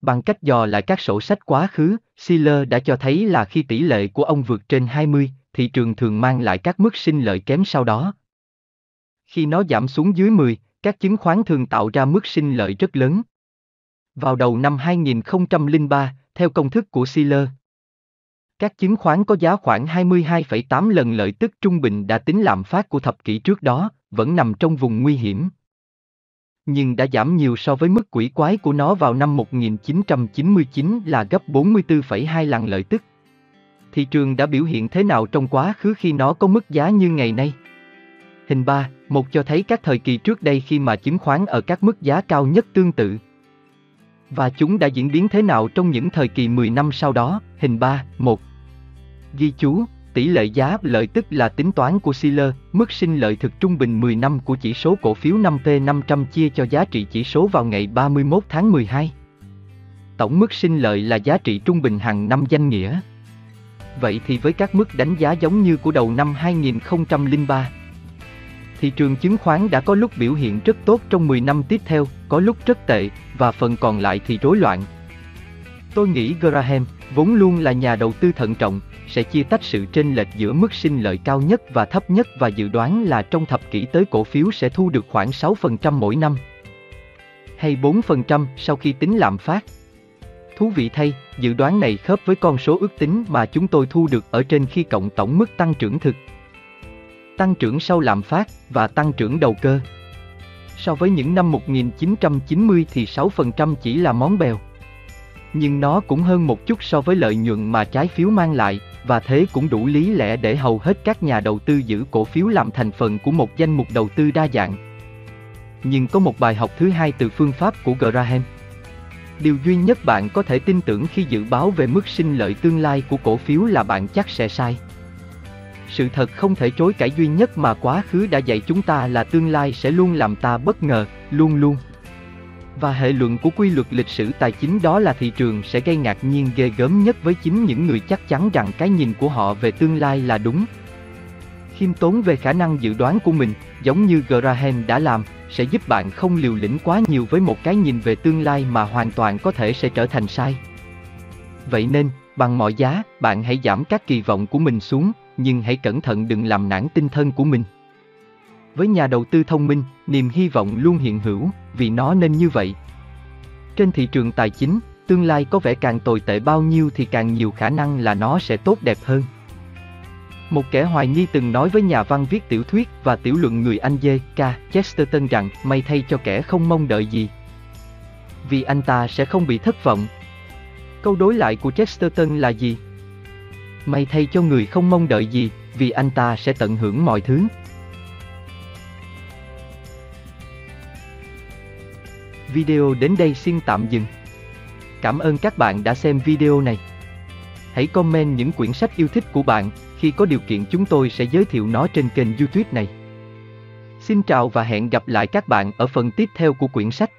Bằng cách dò lại các sổ sách quá khứ, Shiller đã cho thấy là khi tỷ lệ của ông vượt trên 20, thị trường thường mang lại các mức sinh lợi kém sau đó. Khi nó giảm xuống dưới 10, các chứng khoán thường tạo ra mức sinh lợi rất lớn. Vào đầu năm 2003, theo công thức của Shiller, các chứng khoán có giá khoảng 22,8 lần lợi tức trung bình đã tính lạm phát của thập kỷ trước đó, vẫn nằm trong vùng nguy hiểm. nhưng đã giảm nhiều so với mức quỷ quái của nó vào năm 1999 là gấp 44,2 lần lợi tức. Thị trường đã biểu hiện thế nào trong quá khứ khi nó có mức giá như ngày nay? Hình 3, một cho thấy các thời kỳ trước đây khi mà chứng khoán ở các mức giá cao nhất tương tự. Và chúng đã diễn biến thế nào trong những thời kỳ 10 năm sau đó, hình 3, 1. Ghi chú, tỷ lệ giá lợi tức là tính toán của Shiller, mức sinh lợi thực trung bình 10 năm của chỉ số cổ phiếu 5T500 chia cho giá trị chỉ số vào ngày 31 tháng 12. Tổng mức sinh lợi là giá trị trung bình hàng năm danh nghĩa. Vậy thì với các mức đánh giá giống như của đầu năm 2003, thị trường chứng khoán đã có lúc biểu hiện rất tốt trong 10 năm tiếp theo, có lúc rất tệ, và phần còn lại thì rối loạn. Tôi nghĩ Graham, vốn luôn là nhà đầu tư thận trọng, sẽ chia tách sự chênh lệch giữa mức sinh lợi cao nhất và thấp nhất và dự đoán là trong thập kỷ tới cổ phiếu sẽ thu được khoảng 6% mỗi năm. Hay 4% sau khi tính lạm phát. Thú vị thay, dự đoán này khớp với con số ước tính mà chúng tôi thu được ở trên khi cộng tổng mức tăng trưởng thực. Tăng trưởng sau lạm phát và tăng trưởng đầu cơ. So với những năm 1990 thì 6% chỉ là món bèo. Nhưng nó cũng hơn một chút so với lợi nhuận mà trái phiếu mang lại, và thế cũng đủ lý lẽ để hầu hết các nhà đầu tư giữ cổ phiếu làm thành phần của một danh mục đầu tư đa dạng. Nhưng có một bài học thứ hai từ phương pháp của Graham. Điều duy nhất bạn có thể tin tưởng khi dự báo về mức sinh lợi tương lai của cổ phiếu là bạn chắc sẽ sai. Sự thật không thể chối cãi duy nhất mà quá khứ đã dạy chúng ta là tương lai sẽ luôn làm ta bất ngờ, luôn luôn. Và hệ luận của quy luật lịch sử tài chính đó là thị trường sẽ gây ngạc nhiên ghê gớm nhất với chính những người chắc chắn rằng cái nhìn của họ về tương lai là đúng. Khiêm tốn về khả năng dự đoán của mình, giống như Graham đã làm, sẽ giúp bạn không liều lĩnh quá nhiều với một cái nhìn về tương lai mà hoàn toàn có thể sẽ trở thành sai. Vậy nên, bằng mọi giá, bạn hãy giảm các kỳ vọng của mình xuống, nhưng hãy cẩn thận đừng làm nản tinh thần của mình. Với nhà đầu tư thông minh, niềm hy vọng luôn hiện hữu, vì nó nên như vậy. Trên thị trường tài chính, tương lai có vẻ càng tồi tệ bao nhiêu thì càng nhiều khả năng là nó sẽ tốt đẹp hơn. Một kẻ hoài nghi từng nói với nhà văn viết tiểu thuyết và tiểu luận người Anh J. K. Chesterton rằng may thay cho kẻ không mong đợi gì. Vì anh ta sẽ không bị thất vọng. Câu đối lại của Chesterton là gì? May thay cho người không mong đợi gì, vì anh ta sẽ tận hưởng mọi thứ. Video đến đây xin tạm dừng. Cảm ơn các bạn đã xem video này. Hãy comment những quyển sách yêu thích của bạn, khi có điều kiện chúng tôi sẽ giới thiệu nó trên kênh YouTube này. Xin chào và hẹn gặp lại các bạn ở phần tiếp theo của quyển sách.